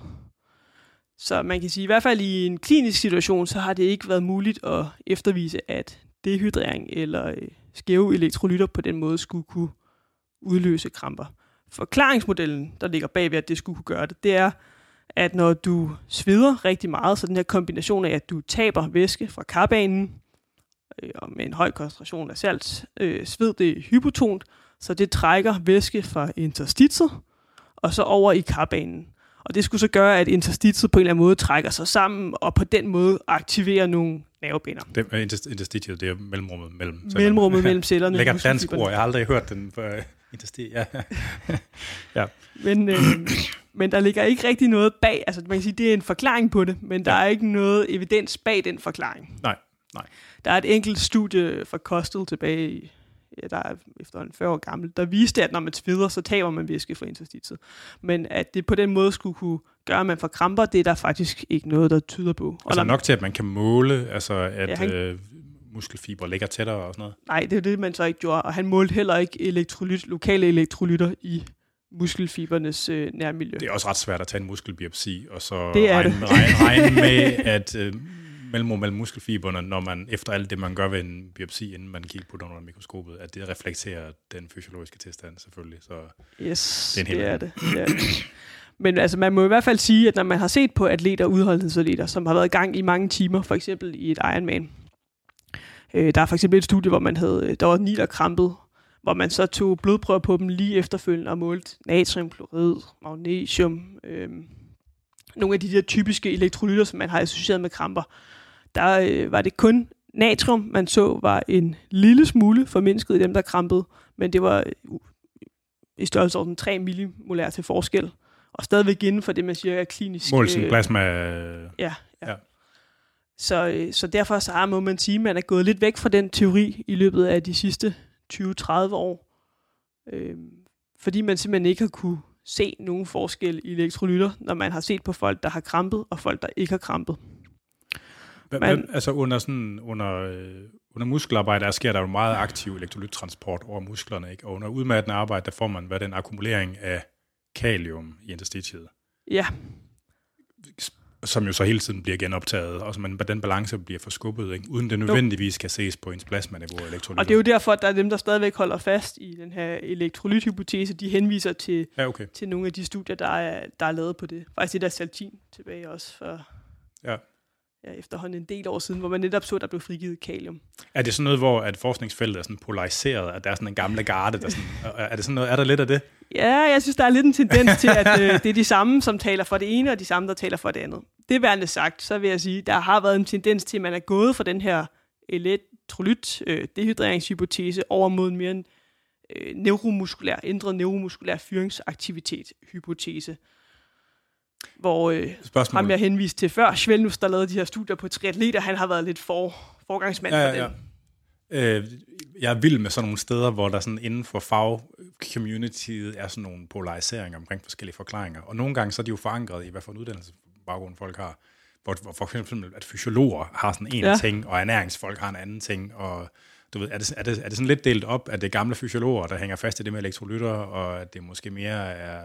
Speaker 2: Så man kan sige, i hvert fald i en klinisk situation, så har det ikke været muligt at eftervise, at dehydrering eller øh, skæve elektrolytter på den måde skulle kunne udløse kramper. Forklaringsmodellen, der ligger bagved, at det skulle kunne gøre det, det er, at når du sveder rigtig meget, så den her kombination af, at du taber væske fra karbanen, øh, og med en høj koncentration af salt, øh, sved det hypotont, så det trækker væske fra interstitset, og så over i karbanen. Og det skulle så gøre, at interstitset på en eller anden måde trækker sig sammen, og på den måde aktiverer nogle nervebaner.
Speaker 1: Det er interst- interstitiet, det er mellemrummet mellem cellerne.
Speaker 2: Mellemrummet mellem cellerne.
Speaker 1: Lækker dansk ord, jeg har aldrig hørt den. Uh, intersti, ja. ja.
Speaker 2: Men, øh, men der ligger ikke rigtig noget bag, altså man kan sige, det er en forklaring på det, men der
Speaker 1: Ja.
Speaker 2: er ikke noget evidens bag den forklaring.
Speaker 1: Nej, nej.
Speaker 2: Der er et enkelt studie fra Kostel tilbage i, der er efterhånden 40 år gammel, der viste, at når man sveder, så taber man væske fra interstitiet. Men at det på den måde skulle kunne gøre, at man får kramper, det er der faktisk ikke noget, der tyder på. Og
Speaker 1: Altså nok til, at man kan måle, altså at
Speaker 2: Ja, han-
Speaker 1: øh, muskelfiber ligger tættere og sådan noget.
Speaker 2: Nej, det er det, man så ikke gjorde. Og han målte heller ikke elektrolyt, lokale elektrolytter i muskelfibernes øh, nærmiljø.
Speaker 1: Det er også ret svært at tage en muskelbiopsi, og så
Speaker 2: Det
Speaker 1: regne,
Speaker 2: det.
Speaker 1: regne, regne med, at øh, mellemrum mellem muskelfiberne, når man efter alt det, man gør ved en biopsi, inden man kigger på det under mikroskopet, at det reflekterer den fysiologiske tilstand selvfølgelig. Så
Speaker 2: Yes,
Speaker 1: Det er en hel
Speaker 2: det er det. det, er det. Men altså, man må i hvert fald sige, at når man har set på atleter, udholdenhedsatleter, som har været i gang i mange timer, for eksempel i et Ironman, øh, der er for eksempel et studie, hvor man havde, der var ni, der krampede, hvor man så tog blodprøver på dem lige efterfølgende og målte natriumklorid, magnesium, øh, nogle af de der typiske elektrolytter, som man har associeret med kramper. Der øh, var det kun natrium, man så var en lille smule formindsket i dem, der krampede, men det var i størrelsesorden 3 millimolær til forskel, og stadigvæk inden for det, man siger er klinisk...
Speaker 1: mål sin
Speaker 2: øh,
Speaker 1: plasma...
Speaker 2: Ja, ja.
Speaker 1: Ja.
Speaker 2: Så, øh, så derfor så har, må man sige, at man er gået lidt væk fra den teori i løbet af de sidste 20-30 år. Øh, fordi man simpelthen ikke har kunne se nogen forskel i elektrolytter, når man har set på folk, der har krampet, og folk, der ikke har krampet.
Speaker 1: Man, altså under, sådan, under, øh, under muskelarbejde, der sker der jo meget aktiv elektrolyttransport over musklerne, ikke? og under udmattende arbejde, der får man hvad den akkumulering af kalium i interstitiet,
Speaker 2: Ja,
Speaker 1: som jo så hele tiden bliver genoptaget, og så man, den balance bliver forskubbet, ikke? uden det nødvendigvis kan ses på ens plasmaniveau af elektrolytter.
Speaker 2: og det er jo derfor, at der er dem, der stadigvæk holder fast i den her elektrolythypotese. De henviser til,
Speaker 1: Ja, okay.
Speaker 2: til nogle af de studier, der er, der er lavet på det. Faktisk det der saltin tilbage også. For,
Speaker 1: Ja.
Speaker 2: Ja, efterhånden en del år siden, hvor man netop så, at der blev frigivet kalium.
Speaker 1: Er det sådan noget, hvor at forskningsfeltet er sådan polariseret, at der er sådan en gamle garde, der sådan, er, det sådan noget, er der lidt af det?
Speaker 2: Ja, jeg synes, der er lidt en tendens til, at øh, det er de samme, som taler for det ene, og de samme, der taler for det andet. Det værende sagt, så vil jeg sige, der har været en tendens til, at man er gået fra den her elektrolyt øh, dehydreringshypotese over mod en mere øh, neuromuskulær, ændret neuromuskulær fyringsaktivitet hypotese. Hvor øh,
Speaker 1: Spørgsmål.
Speaker 2: ham jeg henviste til før, Svelnus, der lavede de her studier på triatleter, han har været lidt for, forgangsmand
Speaker 1: Ja,
Speaker 2: for
Speaker 1: ja, ja.
Speaker 2: den.
Speaker 1: Øh, jeg er vild med sådan nogle steder, hvor der sådan inden for fag-communityet er sådan nogle polariseringer omkring forskellige forklaringer. Og nogle gange så er de jo forankret i, hvad for en uddannelsesbaggrund folk har. Hvor, hvor for eksempel, at fysiologer har sådan en
Speaker 2: ja.
Speaker 1: ting, og ernæringsfolk har en anden ting, og du ved, er det, er, det, er det sådan lidt delt op, at det er gamle fysiologer, der hænger fast i det med elektrolytter, og at det måske mere er,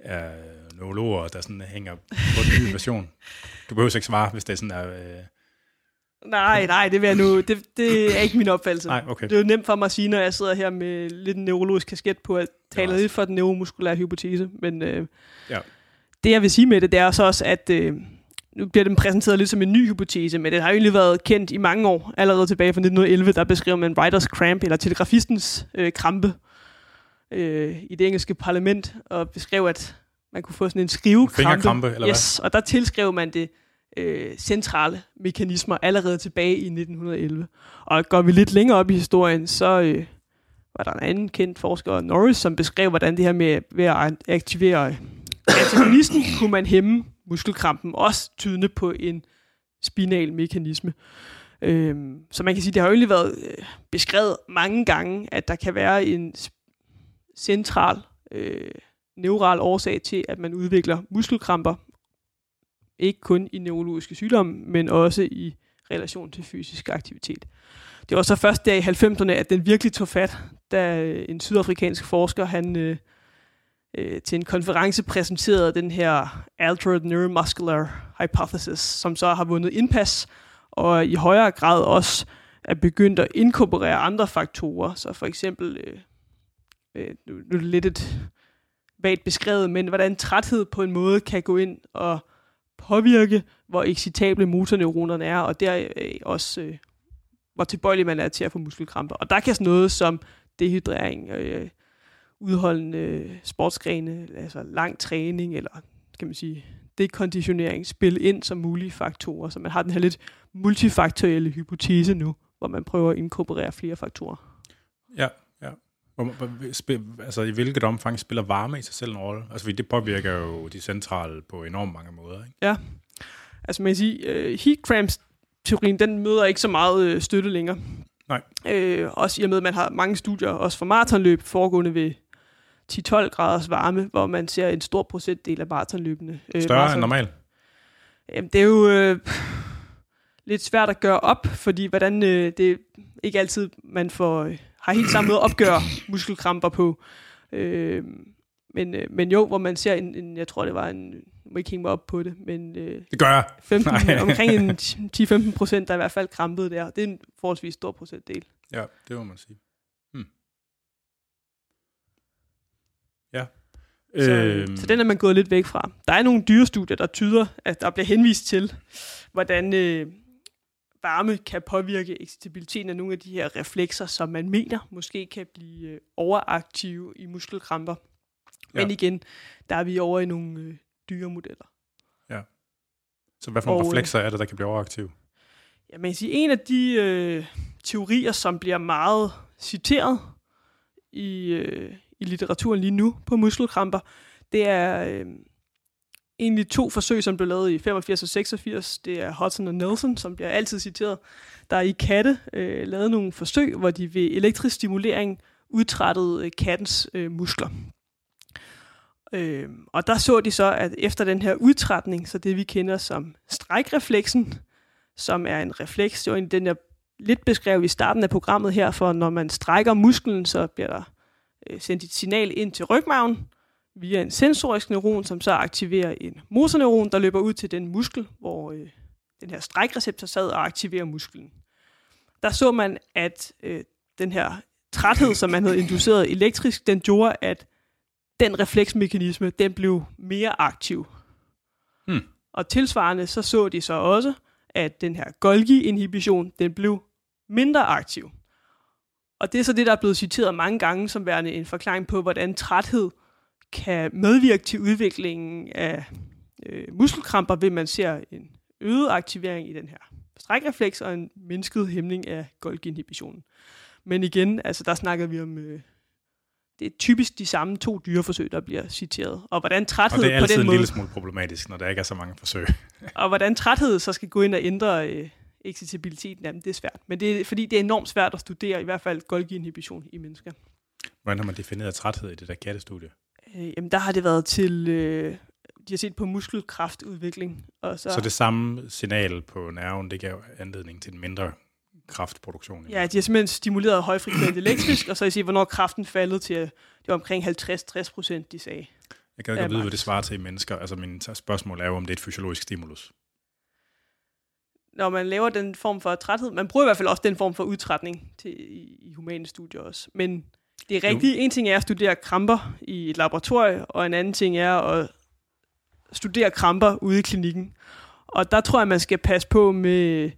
Speaker 1: er neurologer, der sådan hænger på den nye version? Du behøver ikke svare, hvis det er sådan er... Øh,
Speaker 2: Nej, nej, det vil jeg nu. Det, det er ikke min opfattelse.
Speaker 1: nej, okay.
Speaker 2: Det er jo nemt for mig at sige, når jeg sidder her med lidt en neurologisk kasket på, at tale lidt for den neuromuskulære hypotese. Men øh,
Speaker 1: Ja.
Speaker 2: det, jeg vil sige med det, det er så også, at øh, nu bliver den præsenteret lidt som en ny hypotese, men det har jo egentlig været kendt i mange år. Allerede tilbage fra 1911, der beskriver man writer's cramp, eller telegrafistens øh, krampe, øh, i det engelske parlament, og beskrev, at man kunne få sådan en skrivekrampe.
Speaker 1: Fingerkrampe, eller hvad?
Speaker 2: yes, og der tilskrev man det øh, centrale mekanismer allerede tilbage i 1911. Og går vi lidt længere op i historien, så øh, var der en anden kendt forsker, Norris, som beskrev, hvordan det her med ved at aktivere antagonisten, kunne man hæmme muskelkrampen, også tydende på en spinal mekanisme. Øhm, så man kan sige, det har jo egentlig været øh, beskrevet mange gange, at der kan være en central øh, neural årsag til, at man udvikler muskelkramper, ikke kun i neurologiske sygdomme, men også i relation til fysisk aktivitet. Det var så først der i 90'erne, at den virkelig tog fat, da øh, en sydafrikansk forsker, han øh, øh, til en konference præsenterede den her Altered Neuromuscular Hypothesis, som så har vundet indpas, og i højere grad også er begyndt at inkorporere andre faktorer. Så for eksempel, øh, øh, nu, er det lidt et vagt beskrevet, men hvordan træthed på en måde kan gå ind og påvirke, hvor excitable motorneuronerne er, og der øh, også, øh, hvor tilbøjelig man er til at få muskelkramper. Og der kan sådan noget som dehydrering, øh, udholdende sportsgrene, altså lang træning, eller kan man sige, dekonditionering, spille ind som mulige faktorer. Så man har den her lidt multifaktorielle hypotese nu, hvor man prøver at inkorporere flere faktorer.
Speaker 1: Ja, ja. Hvor, hvor, spil, altså, i hvilket omfang spiller varme i sig selv en rolle? Altså, fordi det påvirker jo de centrale på enormt mange måder, ikke?
Speaker 2: Altså man kan sige, uh, heat cramps teorien, den møder ikke så meget øh, støtte længere.
Speaker 1: Nej.
Speaker 2: Øh, også i og med, at man har mange studier, også for maratonløb, foregående ved 10-12 graders varme, hvor man ser en stor procentdel af maratonløbene. Øh,
Speaker 1: Større
Speaker 2: maraton-
Speaker 1: end normalt?
Speaker 2: Jamen, det er jo øh, lidt svært at gøre op, fordi hvordan øh, det er ikke altid, man får, øh, har helt samme måde at opgøre muskelkramper på. Øh, men, øh, men jo, hvor man ser en, en jeg tror det var en, jeg må ikke hænge mig op på det, men øh,
Speaker 1: Det gør jeg.
Speaker 2: 15,
Speaker 1: Nej.
Speaker 2: omkring en 10-15 procent, der er i hvert fald krampet der. Det er en forholdsvis stor procentdel.
Speaker 1: Ja, det må man sige. Hmm. Ja.
Speaker 2: Så,
Speaker 1: Øhm,
Speaker 2: så den er man gået lidt væk fra. Der er nogle dyrestudier, der tyder, at der bliver henvist til, hvordan øh, varme kan påvirke excitabiliteten af nogle af de her reflekser, som man mener måske kan blive øh, overaktive i muskelkramper. Men
Speaker 1: Ja.
Speaker 2: igen, der er vi over i nogle øh, dyremodeller.
Speaker 1: så hvad for nogle
Speaker 2: og, øh,
Speaker 1: reflekser er det, der kan blive overaktive?
Speaker 2: Ja, man kan sige, en af de øh, teorier, som bliver meget citeret i, øh, i litteraturen lige nu på muskelkramper, det er øh, egentlig to forsøg, som blev lavet i 85 og 86. Det er Hudson og Nelson, som bliver altid citeret. Der i katte øh, lavede nogle forsøg, hvor de ved elektrisk stimulering udtrættede øh, kattens øh, muskler. Øh, og der så de så, at efter den her udtrætning, så det vi kender som strækrefleksen, som er en refleks. Det var en, den, jeg lidt beskrev i starten af programmet her, for når man strækker musklen, så bliver der øh, sendt et signal ind til rygmarven via en sensorisk neuron, som så aktiverer en motorneuron, der løber ud til den muskel, hvor øh, den her strækreceptor sad og aktiverer musklen. Der så man, at øh, den her træthed, som man havde induceret elektrisk, den gjorde, at den refleksmekanisme, den blev mere aktiv.
Speaker 1: Hmm.
Speaker 2: Og tilsvarende så så de så også, at den her Golgi-inhibition, den blev mindre aktiv. Og det er så det, der er blevet citeret mange gange som værende en forklaring på, hvordan træthed kan medvirke til udviklingen af øh, muskelkramper, ved man ser en øget aktivering i den her strækrefleks og en mindsket hæmning af Golgi-inhibitionen. Men igen, altså der snakker vi om, øh, det er typisk de samme to dyreforsøg, der bliver citeret. Og hvordan træthed
Speaker 1: Og det er
Speaker 2: på
Speaker 1: altid
Speaker 2: den
Speaker 1: en
Speaker 2: måde,
Speaker 1: lille smule problematisk, når der ikke er så mange forsøg.
Speaker 2: og hvordan træthed så skal gå ind og ændre øh, excitabiliteten af dem, det er svært. Men det er, fordi det er enormt svært at studere, i hvert fald Golgi-inhibition i mennesker.
Speaker 1: Hvordan har man defineret træthed i det der kattestudie?
Speaker 2: Øh, jamen der har det været til, øh, de har set på muskelkraftudvikling. Og så,
Speaker 1: Så, det samme signal på nerven, det gav anledning til en mindre kraftproduktion.
Speaker 2: Ja, de har simpelthen stimuleret højfrekvent elektrisk, og så har I set, hvornår kraften faldet til, det var omkring 50-60 procent, de sagde.
Speaker 1: Jeg kan ikke vide, hvad det svarer til i mennesker. Altså, min spørgsmål er jo, om det er et fysiologisk stimulus.
Speaker 2: Når man laver den form for træthed, man bruger i hvert fald også den form for udtrætning til, i, i humane studier også. Men det er rigtigt. En ting er at studere kramper i et laboratorium, og en anden ting er at studere kramper ude i klinikken. Og der tror jeg, man skal passe på med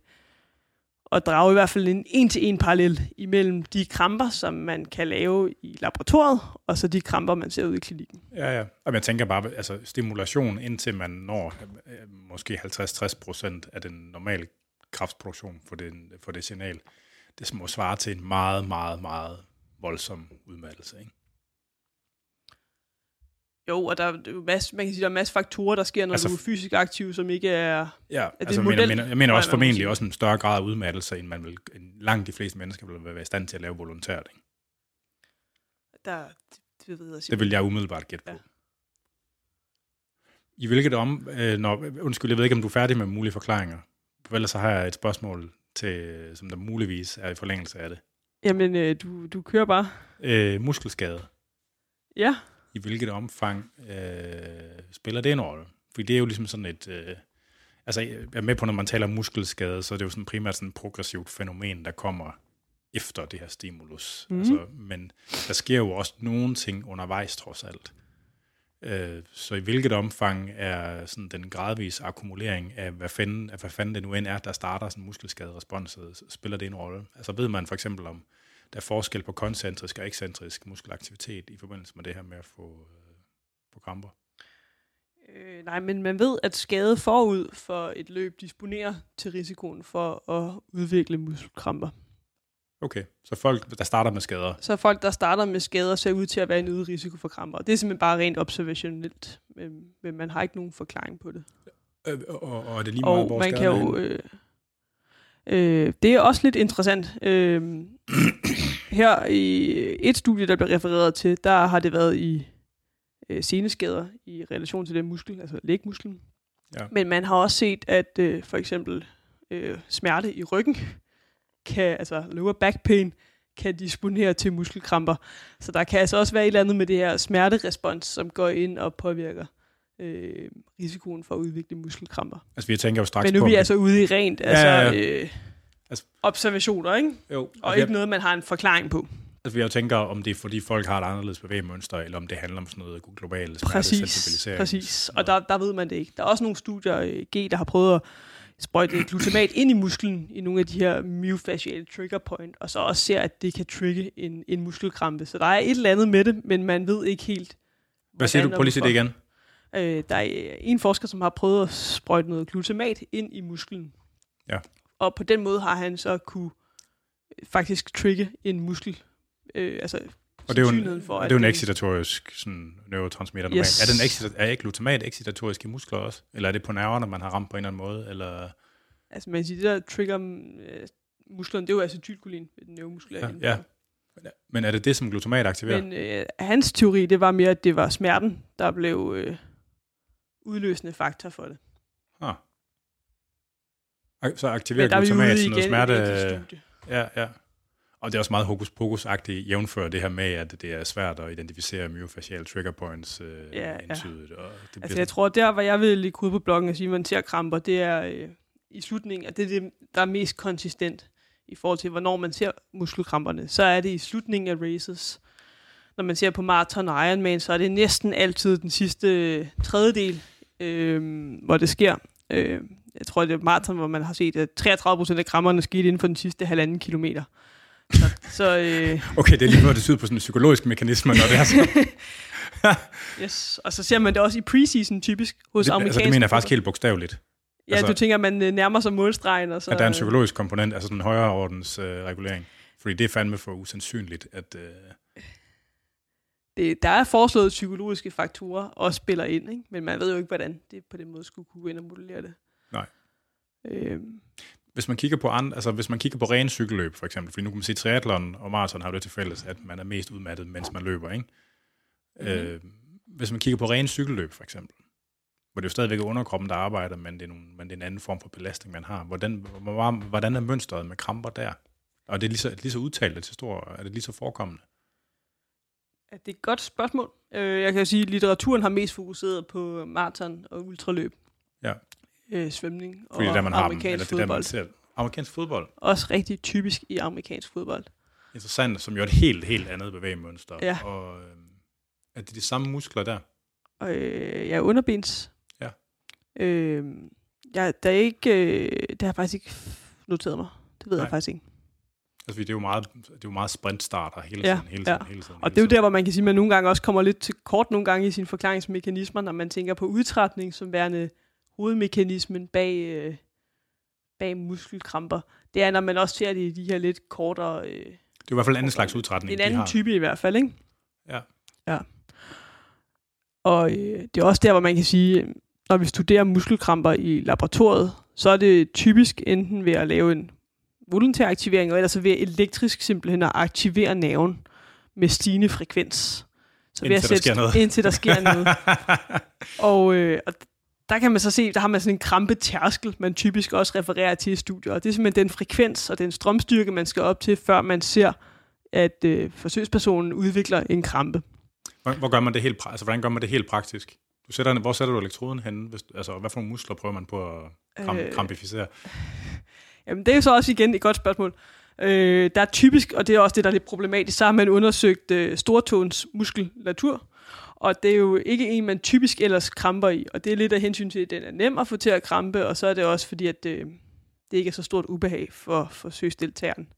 Speaker 2: at drage i hvert fald en en-til-en parallel imellem de kramper, som man kan lave i laboratoriet, og så de kramper, man ser ude i klinikken.
Speaker 1: Ja, ja. Og jeg tænker bare, altså stimulation, indtil man når øh, måske 50-60 procent af den normale kraftproduktion for, den, for det signal, det må svare til en meget, meget, meget voldsom udmattelse. Ikke?
Speaker 2: Jo, og der er masse, man kan sige, der er masse faktorer, der sker, når
Speaker 1: Altså-
Speaker 2: du er fysisk aktiv, som ikke er...
Speaker 1: Ja,
Speaker 2: det
Speaker 1: altså,
Speaker 2: en
Speaker 1: jeg, mener,
Speaker 2: model?
Speaker 1: jeg mener også formentlig også en større grad af udmattelse, end man vil, end langt de fleste mennesker vil være i stand til at lave volontært. Ikke?
Speaker 2: Der, det, det ved jeg
Speaker 1: Det vil jeg umiddelbart gætte på.
Speaker 2: Ja.
Speaker 1: I hvilket om, øh, når, undskyld, jeg ved ikke, om du er færdig med mulige forklaringer. For ellers så har jeg et spørgsmål, til, som der muligvis er i forlængelse af det.
Speaker 2: Jamen, øh, du, du kører bare.
Speaker 1: Øh, muskelskade.
Speaker 2: Ja.
Speaker 1: I hvilket omfang øh, spiller det en rolle? For det er jo ligesom sådan et... Øh, altså, jeg er med på, når man taler om muskelskade, så er det jo sådan primært sådan et progressivt fænomen, der kommer efter det her stimulus.
Speaker 2: Mhm.
Speaker 1: Altså, men der sker jo også nogle ting undervejs, trods alt. Øh, så i hvilket omfang er sådan den gradvise akkumulering af, hvad fanden, af hvad fanden det nu end er, der starter sådan en muskelskaderespons, spiller det en rolle? Altså ved man for eksempel om, der er forskel på koncentrisk og ekscentrisk muskelaktivitet i forbindelse med det her med at få, øh, få kramper?
Speaker 2: Øh, nej, men man ved, at skade forud for et løb disponerer til risikoen for at udvikle muskelkramper.
Speaker 1: Okay, så folk, der starter med skader,
Speaker 2: Så folk, der starter med skader, ser ud til at være en øget risiko for kramper. Det er simpelthen bare rent observationelt, men, man har ikke nogen forklaring på det.
Speaker 1: øh, og, og er det lige meget,
Speaker 2: Og
Speaker 1: hvor
Speaker 2: man kan jo... Øh, øh, det er også lidt interessant. Øh, her i et studie, der bliver refereret til, der har det været i øh, seneskader i relation til den muskel, altså lægmusklen.
Speaker 1: Ja.
Speaker 2: Men man har også set, at øh, for eksempel øh, smerte i ryggen, kan, altså lower back pain, kan disponere til muskelkramper. Så der kan altså også være et eller andet med det her smerterespons, som går ind og påvirker øh, risikoen for at udvikle muskelkramper.
Speaker 1: Altså, vi tænker jo straks
Speaker 2: Men nu
Speaker 1: på...
Speaker 2: er vi
Speaker 1: om
Speaker 2: altså ude i rent altså,
Speaker 1: Ja,
Speaker 2: ja,
Speaker 1: ja.
Speaker 2: Øh,
Speaker 1: Altså-
Speaker 2: observationer, ikke?
Speaker 1: jo,
Speaker 2: Og
Speaker 1: altså,
Speaker 2: ikke
Speaker 1: jeg,
Speaker 2: noget, man har en forklaring på.
Speaker 1: altså, vi jo tænker, om det er, fordi folk har et anderledes bevægemønster, eller om det handler om sådan noget global
Speaker 2: Præcis,
Speaker 1: smertesensibilisering.
Speaker 2: præcis. Og der, der ved man det ikke. Der er også nogle studier, øh, G, der har prøvet at sprøjte glutamat ind i musklen i nogle af de her myofasciale trigger point, og så også ser, at det kan trigge en, en muskelkrampe. Så der er et eller andet med det, men man ved ikke helt,
Speaker 1: Hvad siger du? Prøv lige det igen.
Speaker 2: Øh, der er en forsker, som har prøvet at sprøjte noget glutamat ind i musklen.
Speaker 1: Ja.
Speaker 2: Og på den måde har han så kunne øh, faktisk trigge en muskel. Øh, altså
Speaker 1: Og det er jo en,
Speaker 2: for,
Speaker 1: det er jo en excitatorisk sådan, neurotransmitter normalt.
Speaker 2: Yes.
Speaker 1: Er, den excita- er glutamat excitatorisk i muskler også? Eller er det på nerverne, man har ramt på en eller anden måde? Eller,
Speaker 2: Altså man kan sige, det der trigger øh, musklerne, det er jo acetylkolin, den neuromuskulære
Speaker 1: Ja, ja. men er det det, som glutamat aktiverer?
Speaker 2: Men øh, hans teori, det var mere, at det var smerten, der blev øh, udløsende faktor for det.
Speaker 1: Ah. Så aktiverer
Speaker 2: er
Speaker 1: glutamat sådan noget smerte... Ja, ja. Og det er også meget hokus pokus-agtigt jævnfør det her med, at det er svært at identificere myofascial trigger points øh,
Speaker 2: Ja,
Speaker 1: ja. Og det
Speaker 2: Altså jeg tror, der hvor jeg vil ligge ud på bloggen og sige, at man ser kramper, det er øh, i slutningen, at det er det, der er mest konsistent i forhold til, hvornår man ser muskelkramperne. Så er det i slutningen af races. Når man ser på maraton og Ironman, så er det næsten altid den sidste øh, tredjedel, øh, hvor det sker. Øh, jeg tror, det er maraton, hvor man har set, at 33 procent af krammerne skete inden for den sidste halvanden kilometer. Så, så øh,
Speaker 1: Okay, det er lige før, det tyder på sådan en psykologisk mekanisme, når det er så.
Speaker 2: yes. Og så ser man det også i preseason typisk hos
Speaker 1: det,
Speaker 2: amerikanske
Speaker 1: altså, det mener jeg faktisk helt bogstaveligt.
Speaker 2: Ja,
Speaker 1: altså-
Speaker 2: du tænker, at man øh, nærmer sig målstregen, og så...
Speaker 1: At der er en psykologisk komponent, altså sådan en højere ordens øh, regulering. Fordi det er fandme for usandsynligt, at... Øh,
Speaker 2: det, der er foreslået psykologiske faktorer og spiller ind, ikke? men man ved jo ikke, hvordan det på den måde skulle kunne gå ind og modellere det.
Speaker 1: Nej.
Speaker 2: Øhm,
Speaker 1: hvis man kigger på andre, altså hvis man kigger på ren cykelløb for eksempel, fordi nu kan man sige, triathlon og maraton har det til fælles, at man er mest udmattet, mens man løber, ikke?
Speaker 2: Mhm.
Speaker 1: Øh, hvis man kigger på ren cykelløb for eksempel, hvor det jo stadigvæk er underkroppen, der arbejder, men det er, nogle, men det er en anden form for belastning, man har. Hvordan, hvor- hvordan er mønstret med kramper der? Og det er lige så, lige så udtalt og til stor, er det lige så forekommende?
Speaker 2: Det er et godt spørgsmål. Øh, jeg kan sige, at litteraturen har mest fokuseret på maraton og ultraløb.
Speaker 1: Ja.
Speaker 2: Øh, svømning
Speaker 1: Fordi det er
Speaker 2: og
Speaker 1: der, man har dem,
Speaker 2: amerikansk
Speaker 1: eller det er der, man
Speaker 2: fodbold.
Speaker 1: ser. Amerikansk fodbold,
Speaker 2: Også rigtig typisk i amerikansk fodbold.
Speaker 1: interessant, som jo er et helt, helt andet bevægemønster.
Speaker 2: Ja.
Speaker 1: Og øh, er det de samme muskler der?
Speaker 2: Og, øh, jeg er underbens.
Speaker 1: Ja.
Speaker 2: Øh, jeg, der er ikke, øh, det har jeg faktisk ikke noteret mig. Det ved
Speaker 1: Nej.
Speaker 2: jeg faktisk ikke.
Speaker 1: Altså, det er jo meget, det er jo meget sprintstarter hele
Speaker 2: Ja,
Speaker 1: tiden, hele tiden,
Speaker 2: ja.
Speaker 1: hele tiden.
Speaker 2: Og det er jo
Speaker 1: tiden.
Speaker 2: der, hvor man kan sige, at man nogle gange også kommer lidt til kort nogle gange i sine forklaringsmekanismer, når man tænker på udtrætning som værende hovedmekanismen bag, øh, bag muskelkramper. Det er, når man også ser det i de her lidt kortere... Øh,
Speaker 1: Det er i hvert fald en anden slags udtrætning,
Speaker 2: en anden
Speaker 1: de har.
Speaker 2: type i hvert fald, ikke?
Speaker 1: Ja.
Speaker 2: Ja. Og øh, det er også der, hvor man kan sige, når vi studerer muskelkramper i laboratoriet, så er det typisk enten ved at lave en volontær aktivering, og ellers så ved elektrisk simpelthen at aktivere nerven med stigende frekvens. Så ved at
Speaker 1: Indtil der sker noget.
Speaker 2: Indtil der sker noget. Og, øh, og der kan man så se, der har man sådan en krampetærskel, man typisk også refererer til i studier. Og det er simpelthen den frekvens og den strømstyrke, man skal op til, før man ser, at øh, forsøgspersonen udvikler en krampe.
Speaker 1: Hvor, hvor gør man det helt, altså, hvordan gør man det helt praktisk? Du sætter, hvor sætter du elektroden henne? Hvis, altså, hvad for nogle muskler prøver man på at kram,
Speaker 2: Øh.
Speaker 1: krampificere?
Speaker 2: Jamen, det er jo så også igen et godt spørgsmål. Øh, der er typisk, og det er også det, der er lidt problematisk, så har man undersøgt øh, stortåens muskulatur, og det er jo ikke en, man typisk ellers kramper i, og det er lidt af hensyn til, at den er nem at få til at krampe, og så er det også fordi, at øh, det ikke er så stort ubehag for forsøgsdeltageren.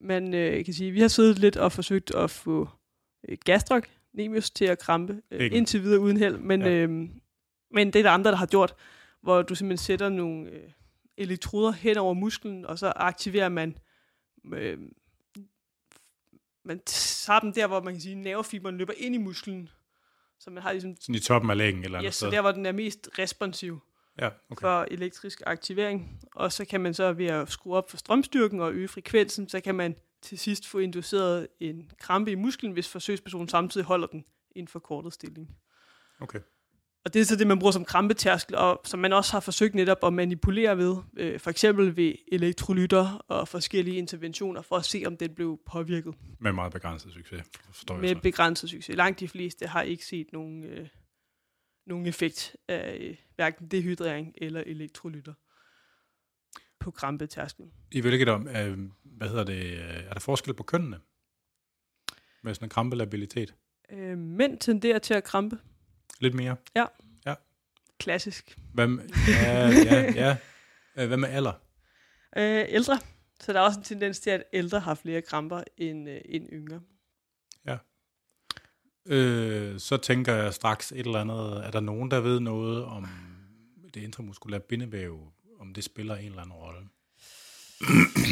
Speaker 2: Men øh, kan sige, vi har siddet lidt og forsøgt at få øh, gastrok Nemius til at krampe, øh,
Speaker 1: Ikke.
Speaker 2: indtil videre uden held, men,
Speaker 1: ja.
Speaker 2: øh, men det er der andre, der har gjort, hvor du simpelthen sætter nogle øh, elektroder hen over musklen, og så aktiverer man øh, man tager dem der, hvor man kan sige, nervefiberen løber ind i musklen, så man har ligesom,
Speaker 1: Sådan i toppen af lægen eller
Speaker 2: yes,
Speaker 1: andet
Speaker 2: så
Speaker 1: sted?
Speaker 2: der, hvor den er mest responsiv
Speaker 1: Ja, okay.
Speaker 2: for elektrisk aktivering. Og så kan man så ved at skrue op for strømstyrken og øge frekvensen, så kan man til sidst få induceret en krampe i musklen, hvis forsøgspersonen samtidig holder den i en forkortet stilling.
Speaker 1: okay.
Speaker 2: Og det er så det, man bruger som krampetærskel, og som man også har forsøgt netop at manipulere ved, øh, for eksempel ved elektrolytter og forskellige interventioner, for at se, om den blev påvirket
Speaker 1: Med meget begrænset succes, forstår jeg
Speaker 2: med
Speaker 1: så.
Speaker 2: begrænset succes. Langt de fleste har ikke set nogen, øh, nogen effekt af øh, hverken dehydrering eller elektrolytter på krampetærsklen.
Speaker 1: I vil ikke om, øh, hvad hedder det, øh, er der forskel på kønnene? Med sådan en krampelabilitet?
Speaker 2: Øh, mænd tenderer til at krampe.
Speaker 1: Lidt mere?
Speaker 2: Klassisk.
Speaker 1: Hvad med, ja, ja, ja. Øh, Hvad med alder?
Speaker 2: Øh, ældre. Så der er også en tendens til, at ældre har flere kramper end, øh, end yngre.
Speaker 1: Øh, så tænker jeg straks et eller andet, er der nogen, der ved noget om det intramuskulære bindevæv, om det spiller en eller anden rolle?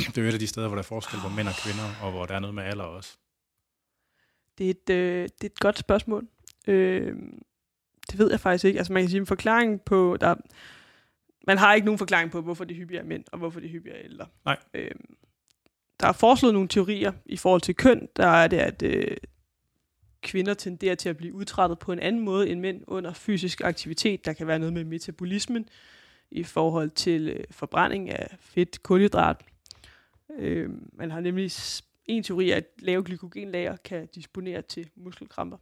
Speaker 1: det er jo et af de steder, hvor der er forskel på mænd og kvinder, og hvor der er noget med alder også.
Speaker 2: Det er et, øh, det er et godt spørgsmål. Øh, det ved jeg faktisk ikke. Altså man kan sige en forklaring på, der, man har ikke nogen forklaring på, hvorfor det hyppigere er mænd, og hvorfor det hyppigere er ældre.
Speaker 1: Nej.
Speaker 2: Øh, der er foreslået nogle teorier i forhold til køn. Der er det, at øh, kvinder tenderer til at blive udtrættet på en anden måde end mænd under fysisk aktivitet. Der kan være noget med metabolismen i forhold til øh, forbrænding af fedt, kulhydrat. Øh, man har nemlig en teori, at lave glykogenlager kan disponere til muskelkramper.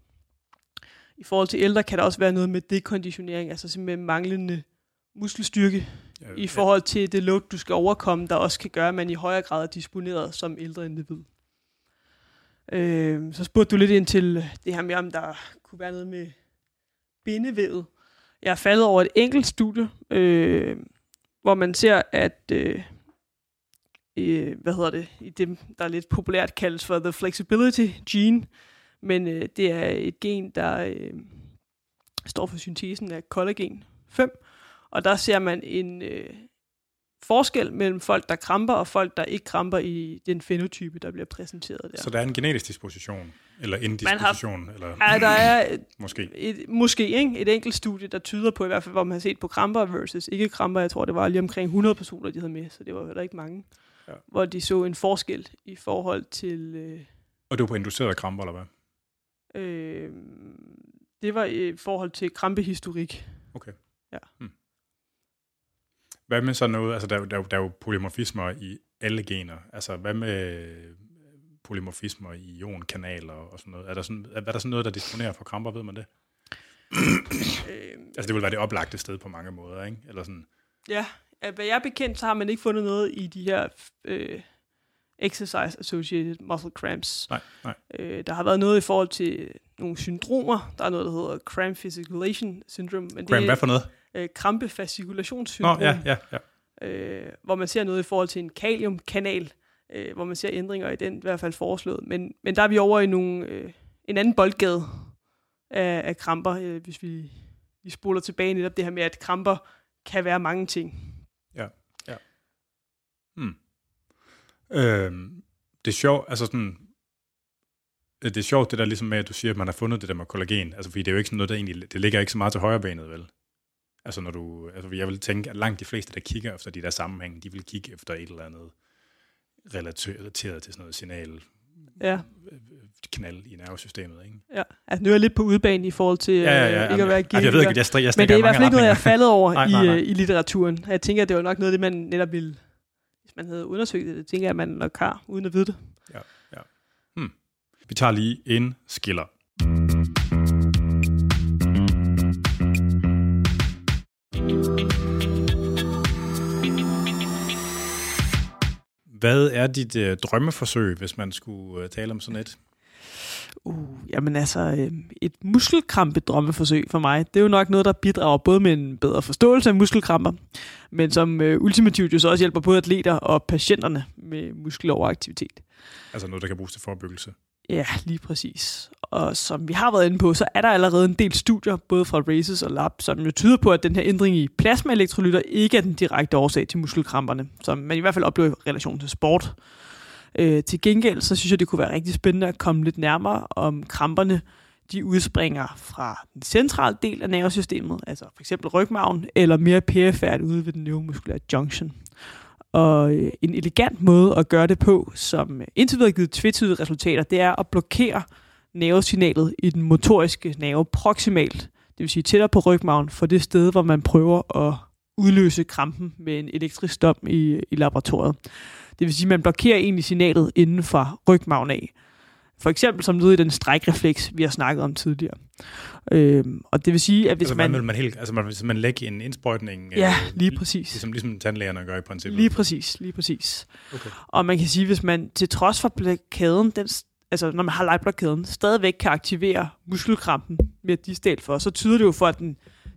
Speaker 2: I forhold til ældre kan der også være noget med dekonditionering, altså simpelthen manglende muskelstyrke
Speaker 1: Ja,
Speaker 2: i forhold til det load, du skal overkomme, der også kan gøre, at man i højere grad er disponeret som ældre individ. Øh, så spurgte du lidt ind til det her med, om der kunne være noget med bindevævet. Jeg er faldet over et enkelt studie, øh, hvor man ser, at øh, øh, hvad hedder det, i det, der er lidt populært kaldes for the flexibility gene, men øh, det er et gen, der øh, står for syntesen af collagen 5, og der ser man en øh, forskel mellem folk, der kramper, og folk, der ikke kramper i den fenotype, der bliver præsenteret der.
Speaker 1: Så der er en genetisk disposition, eller indisposition,
Speaker 2: har,
Speaker 1: eller
Speaker 2: ja, der er et,
Speaker 1: måske.
Speaker 2: et, måske ikke, et enkelt studie, der tyder på, i hvert fald, hvor man har set på kramper versus ikke kramper. Jeg tror, det var lige omkring 100 personer, de havde med, så det var heller ikke mange.
Speaker 1: Ja.
Speaker 2: Hvor de så en forskel i forhold til... Øh,
Speaker 1: Og det var på inducerede kramper, eller hvad?
Speaker 2: Øh, det var i forhold til krampehistorik.
Speaker 1: Okay.
Speaker 2: Ja.
Speaker 1: Hmm. Hvad med sådan noget, altså der, er jo- der, er der er jo polymorfismer i alle gener. Altså hvad med polymorfismer i ionkanaler og sådan noget? Er der sådan, er, er der sådan noget, der disponerer for kramper, ved man det?
Speaker 2: Øh,
Speaker 1: Altså det vil være det oplagte sted på mange måder, ikke? Eller sådan,
Speaker 2: ja, hvad jeg er bekendt, så har man ikke fundet noget i de her øh, exercise-associated muscle cramps.
Speaker 1: nej, nej.
Speaker 2: Øh, der har været noget i forhold til nogle syndromer. Der er noget, der hedder cramp fasciculation syndrome. Men
Speaker 1: Graham,
Speaker 2: det
Speaker 1: hvad
Speaker 2: er
Speaker 1: for noget?
Speaker 2: øh, krampefascikulationssyndrom.
Speaker 1: Nå, ja, ja, ja.
Speaker 2: øh, hvor man ser noget i forhold til en kaliumkanal, øh, hvor man ser ændringer i den, i hvert fald foreslået. Men, men der er vi over i nogle, øh, en anden boldgade af, af kramper, øh, hvis vi, vi spoler tilbage netop det her med, at kramper kan være mange ting.
Speaker 1: Hmm. Øhm, det er sjovt, altså sådan, øh, det er sjovt det der ligesom med, at du siger, at man har fundet det der med kollagen, altså fordi det er jo ikke sådan noget, der egentlig, det ligger ikke så meget til højre benet, vel? Altså når du, altså jeg vil tænke, at langt de fleste, der kigger efter de der sammenhæng, de vil kigge efter et eller andet relateret til sådan noget signal,
Speaker 2: Ja,
Speaker 1: knald i nervesystemet, ikke?
Speaker 2: ja. Altså, nu er jeg lidt på udbanen i forhold til
Speaker 1: Ja, ja, ja.
Speaker 2: øh, ikke at være
Speaker 1: altså, jeg ved ikke, jeg, strik, jeg
Speaker 2: Men det er i hvert fald ikke noget, jeg er faldet over
Speaker 1: Nej,
Speaker 2: i,
Speaker 1: nej, nej.
Speaker 2: øh, i litteraturen. Jeg tænker, at det var nok noget, det man netop ville, hvis man havde undersøgt det, tænker jeg, at man nok har, uden at vide det. Ja, ja. Hmm.
Speaker 1: Vi tager lige en skiller. Hvad er dit øh, drømmeforsøg, hvis man skulle øh, tale om sådan et?
Speaker 2: Uh, jamen altså, øh, et muskelkrampe drømmeforsøg for mig, det er jo nok noget, der bidrager både med en bedre forståelse af muskelkramper, men som øh, ultimativt jo så også hjælper både atleter og patienterne med muskeloveraktivitet.
Speaker 1: Altså noget, der kan bruges til forebyggelse.
Speaker 2: Ja, lige præcis. Og som vi har været inde på, så er der allerede en del studier, både fra Races og Lab, som jo tyder på, at den her ændring i plasmaelektrolytter ikke er den direkte årsag til muskelkramperne, som man i hvert fald oplever i relation til sport. Øh, til gengæld, så synes jeg, det kunne være rigtig spændende at komme lidt nærmere om kramperne. De udspringer fra den centrale del af nervesystemet, altså for eksempel rygmarven, eller mere perifært ude ved den neuromuskulære junction. Og øh, en elegant måde at gøre det på, som indtil videre har givet tvetydige resultater, det er at blokere nervesignalet i den motoriske nerve proximalt, det vil sige tættere på rygmarven, for det sted, hvor man prøver at udløse krampen med en elektrisk dom i, i laboratoriet. Det vil sige, at man blokerer egentlig signalet inden for rygmarven af. For eksempel som led i den strækrefleks, vi har snakket om tidligere. Øhm, og det vil sige, at hvis
Speaker 1: altså,
Speaker 2: man...
Speaker 1: man, man, helt, altså man vil simpelthen lægge en indsprøjtning.
Speaker 2: Ja,
Speaker 1: øh,
Speaker 2: lige
Speaker 1: li-
Speaker 2: præcis.
Speaker 1: Ligesom, ligesom tandlægerne gør i princippet.
Speaker 2: Lige præcis, lige præcis.
Speaker 1: Okay.
Speaker 2: Og man kan sige, hvis man til trods for blokaden, den, altså når man har light-blokaden, stadigvæk kan aktivere muskelkrampen med distal for, så tyder det jo for, at den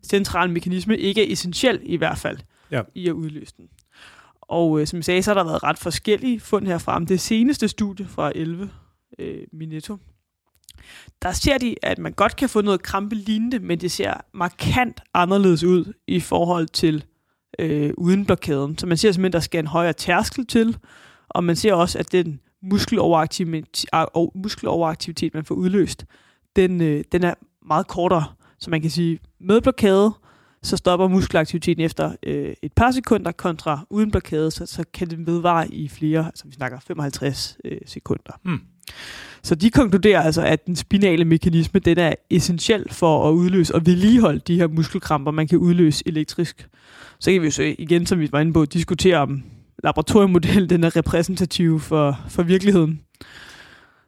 Speaker 2: centrale mekanisme ikke er essentiel i hvert fald
Speaker 1: Ja.
Speaker 2: i at udløse den. Og øh, som jeg sagde, så har der været ret forskellige fund herfra. Det seneste studie fra 11, øh, Minetto, der ser de, at man godt kan få noget krampe lignende, men det ser markant anderledes ud i forhold til øh, uden blokaden. Så man ser simpelthen, at der skal en højere tærskel til, og man ser også, at den muskeloveraktivitet, og muskeloveraktivitet man får udløst, den, øh, den er meget kortere. Så man kan sige, med blokade, så stopper muskelaktiviteten efter øh, et par sekunder, kontra uden blokade, så, så kan det vedvare i flere, altså vi snakker 55 øh, sekunder.
Speaker 1: Hmm.
Speaker 2: Så de konkluderer altså, at den spinale mekanisme, den er essentiel for at udløse og vedligeholde de her muskelkramper, man kan udløse elektrisk. Så kan vi jo så igen, som vi var inde på, diskutere om laboratoriemodellen den er repræsentativ for, for virkeligheden.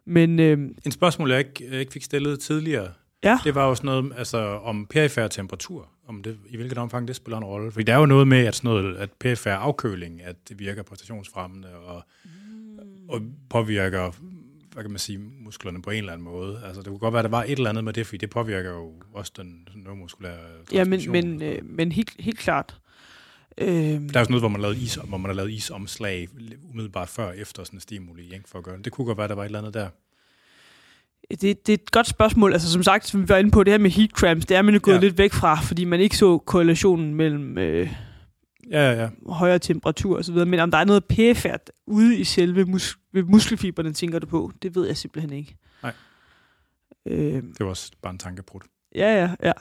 Speaker 2: Men øh,
Speaker 1: En spørgsmål, jeg ikke, jeg ikke fik stillet tidligere,
Speaker 2: ja,
Speaker 1: det var jo sådan noget altså, om perifær temperatur, om det, i hvilket omfang det spiller en rolle. Fordi der er jo noget med, at, sådan noget, at perifær afkøling, at det virker præstationsfremmende og, og påvirker hvad kan man sige, musklerne på en eller anden måde. Altså, det kunne godt være, at der var et eller andet med det, fordi det påvirker jo også den neuromuskulære
Speaker 2: Ja, men, men, øh, men helt, helt klart.
Speaker 1: Øh, der er jo sådan noget, hvor man, lavede is, hvor man har lavet isomslag umiddelbart før efter sådan en stimuli, ikke, for at gøre det. Det kunne godt være, at der var et eller andet der.
Speaker 2: Det, det er et godt spørgsmål. Altså som sagt, som vi var inde på, det her med heat cramps, det er man jo gået ja. lidt væk fra, fordi man ikke så korrelationen mellem øh,
Speaker 1: ja, ja, ja.
Speaker 2: højere temperatur osv. Men om der er noget pæfærd ude i selve mus- muskelfiberne, tænker du på, det ved jeg simpelthen ikke.
Speaker 1: Nej. Øh, det var også bare en tankebrud.
Speaker 2: Ja, ja, ja.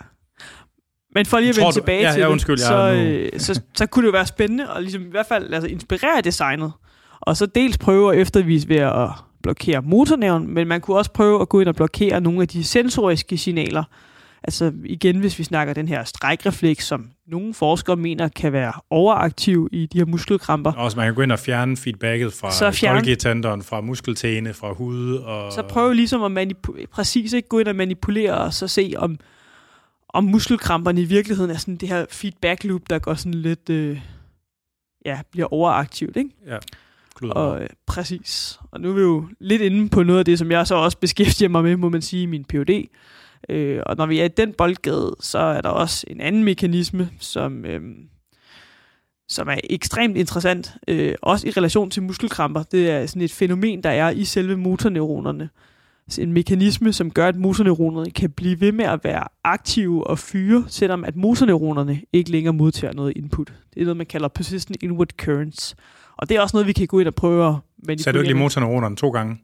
Speaker 2: Men for lige at vende du, tilbage
Speaker 1: ja,
Speaker 2: til
Speaker 1: ja, undskyld,
Speaker 2: det, så, øh, så, så kunne det jo være spændende at ligesom, i hvert fald altså, inspirere designet. Og så dels prøve at eftervise ved at blokere motornævn, men man kunne også prøve at gå ind og blokere nogle af de sensoriske signaler. Altså igen, hvis vi snakker den her strækrefleks, som nogle forskere mener kan være overaktiv i de her muskelkramper.
Speaker 1: Også man kan gå ind og fjerne feedbacket fra så fjerne, fra muskeltæne, fra hud. Og...
Speaker 2: Så prøv ligesom at manipulere, præcis ikke gå ind og manipulere, og så se om, om muskelkramperne i virkeligheden er sådan det her feedback loop, der går sådan lidt, øh, ja, bliver overaktivt, ikke?
Speaker 1: Ja.
Speaker 2: Og, øh, præcis. Og nu er vi jo lidt inde på noget af det, som jeg så også beskæftiger mig med, må man sige, i min PhD. Øh, og når vi er i den boldgade, så er der også en anden mekanisme, som, øh, som er ekstremt interessant, øh, også i relation til muskelkramper. Det er sådan et fænomen, der er i selve motorneuronerne. Så en mekanisme, som gør, at motorneuronerne kan blive ved med at være aktive og fyre, selvom at motorneuronerne ikke længere modtager noget input. Det er noget, man kalder persistent inward currents. Og det er også noget, vi kan gå ind og prøve at manipulere.
Speaker 1: Sagde du ikke lige motorneuronerne to gange?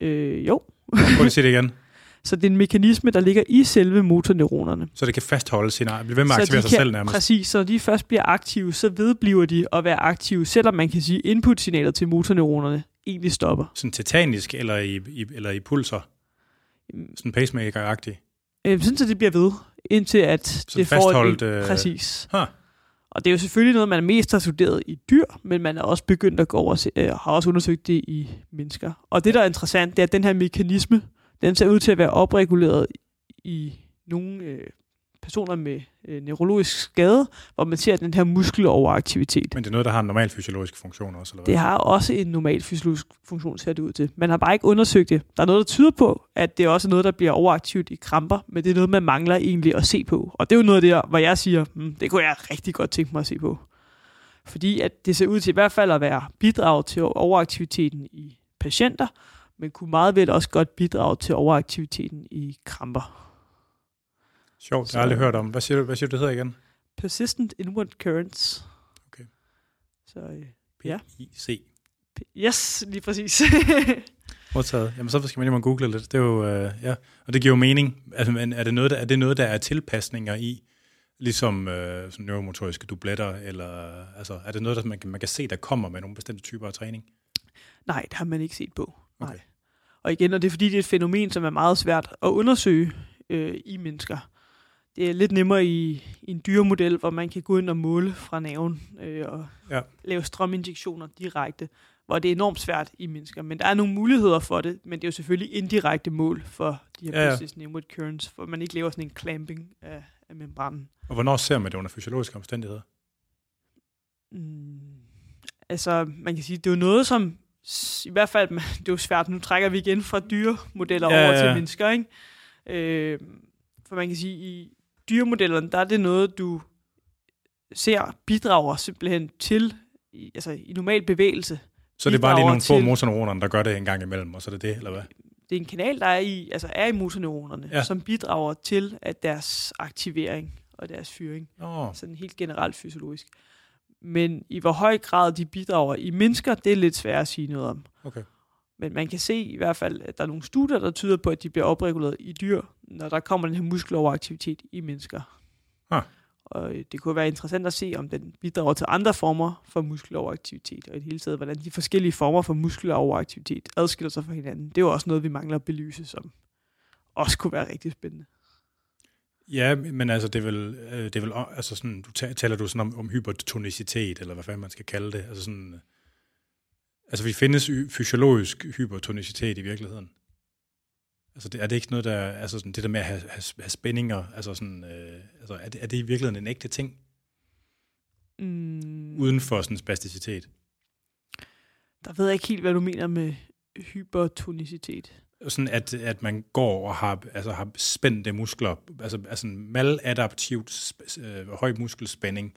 Speaker 2: Øh, jo.
Speaker 1: Prøv lige at sige det igen.
Speaker 2: Så det er en mekanisme, der ligger i selve motorneuronerne.
Speaker 1: Så det kan fastholde sin blive ved med at aktivere sig
Speaker 2: kan,
Speaker 1: selv nærmest?
Speaker 2: Præcis, så de først bliver aktive, så vedbliver de at være aktive, selvom man kan sige, input-signaler til motorneuronerne egentlig stopper.
Speaker 1: Sådan tetanisk eller i, i, eller i pulser? Sådan pacemaker-agtig?
Speaker 2: Øh, sådan, så det bliver ved, indtil at
Speaker 1: så
Speaker 2: det får et, øh... Præcis.
Speaker 1: Huh.
Speaker 2: Og det er jo selvfølgelig noget, man mest har studeret i dyr, men man er også begyndt at gå over og øh, har også undersøgt det i mennesker. Og det, der er interessant, det er, at den her mekanisme, den ser ud til at være opreguleret i nogle øh, personer med øh, neurologisk skade, hvor man ser den her muskeloveraktivitet.
Speaker 1: Men det er noget, der har en normal fysiologisk funktion også? Eller hvad?
Speaker 2: Det har også en normal fysiologisk funktion, ser det ud til. Man har bare ikke undersøgt det. Der er noget, der tyder på, at det er også noget, der bliver overaktivt i kramper, men det er noget, man mangler egentlig at se på. Og det er jo noget der, hvor jeg siger, hmm, det kunne jeg rigtig godt tænke mig at se på. Fordi at det ser ud til i hvert fald at være bidrag til overaktiviteten i patienter, men kunne meget vel også godt bidrage til overaktiviteten i kramper.
Speaker 1: Sjovt, jeg har aldrig hørt om. Hvad siger du, hvad siger du det hedder igen?
Speaker 2: Persistent Inward Currents.
Speaker 1: Okay.
Speaker 2: Så øh, ja.
Speaker 1: P-I-C.
Speaker 2: Yes, lige præcis.
Speaker 1: Modtaget. Jamen så skal man lige google lidt. Det er jo, øh, ja. Og det giver jo mening. Altså, men er det noget, der, er det noget, der er tilpasninger i, ligesom øh, sådan neuromotoriske dubletter, eller altså, er det noget, der man, man kan se, der kommer med nogle bestemte typer af træning?
Speaker 2: Nej, det har man ikke set på. Nej. Okay. Og igen, og det er fordi, det er et fænomen, som er meget svært at undersøge øh, i mennesker det er lidt nemmere i, i en dyremodel, hvor man kan gå ind og måle fra naven øh, og ja. lave strøminjektioner direkte, hvor det er enormt svært i mennesker. Men der er nogle muligheder for det, men det er jo selvfølgelig indirekte mål for de her ja, ja. inward currents, for man ikke laver sådan en clamping af, af membranen.
Speaker 1: Og hvornår ser man det under fysiologiske omstændigheder?
Speaker 2: Mm, altså, man kan sige, det er jo noget, som i hvert fald, det er jo svært, nu trækker vi igen fra dyremodeller ja, over ja. til mennesker, ikke? Øh, for man kan sige, i, dyremodellerne, der er det noget, du ser bidrager simpelthen til, altså i normal bevægelse.
Speaker 1: Så det er bare lige nogle få motorneuroner, der gør det en gang imellem, og så er det det, eller hvad?
Speaker 2: Det er en kanal, der er i, altså er i motorneuronerne, ja. som bidrager til at deres aktivering og deres fyring.
Speaker 1: Oh.
Speaker 2: Sådan helt generelt fysiologisk. Men i hvor høj grad de bidrager i mennesker, det er lidt svært at sige noget om.
Speaker 1: Okay.
Speaker 2: Men man kan se i hvert fald, at der er nogle studier, der tyder på, at de bliver opreguleret i dyr, når der kommer den her muskeloveraktivitet i mennesker.
Speaker 1: Ah.
Speaker 2: Og øh, det kunne være interessant at se, om den bidrager til andre former for muskeloveraktivitet, og i det hele taget, hvordan de forskellige former for muskeloveraktivitet adskiller sig fra hinanden. Det er jo også noget, vi mangler at belyse, som også kunne være rigtig spændende.
Speaker 1: Ja, men altså, det er vel, øh, det er vel altså sådan, du taler du sådan om, om hypertonicitet, eller hvad fanden man skal kalde det, altså sådan, Altså, vi findes fysiologisk hypertonicitet i virkeligheden. Altså, det, er det ikke noget, der altså sådan, det der med at have, have, have spændinger, altså sådan, øh, altså, er, det, er det i virkeligheden en ægte ting?
Speaker 2: Mm.
Speaker 1: Uden for sådan spasticitet?
Speaker 2: Der ved jeg ikke helt, hvad du mener med Hypertonicitet.
Speaker 1: Sådan at, at man går og har, altså har spændte muskler, altså, altså maladaptivt sp- øh, høj muskelspænding.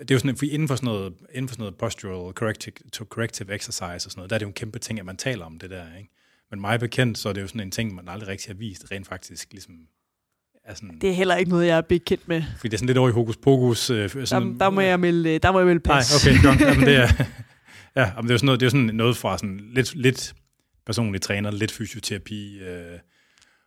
Speaker 1: Det er jo sådan, fordi inden for sådan noget, inden for sådan noget postural corrective, to corrective exercise og sådan noget, der er det jo en kæmpe ting, at man taler om det der, ikke? Men mig bekendt, så er det jo sådan en ting, man aldrig rigtig har vist, rent faktisk ligesom er sådan,
Speaker 2: Det er heller ikke noget, jeg er bekendt med.
Speaker 1: fordi det er sådan lidt over i hokus pokus. Øh, sådan,
Speaker 2: Der, der, må jeg melde, der må jeg melde
Speaker 1: Nej,
Speaker 2: pas.
Speaker 1: okay, godt. Jamen, det er, ja, men det er jo sådan noget, det er sådan noget fra sådan lidt, lidt personlig træner, lidt fysioterapi, øh,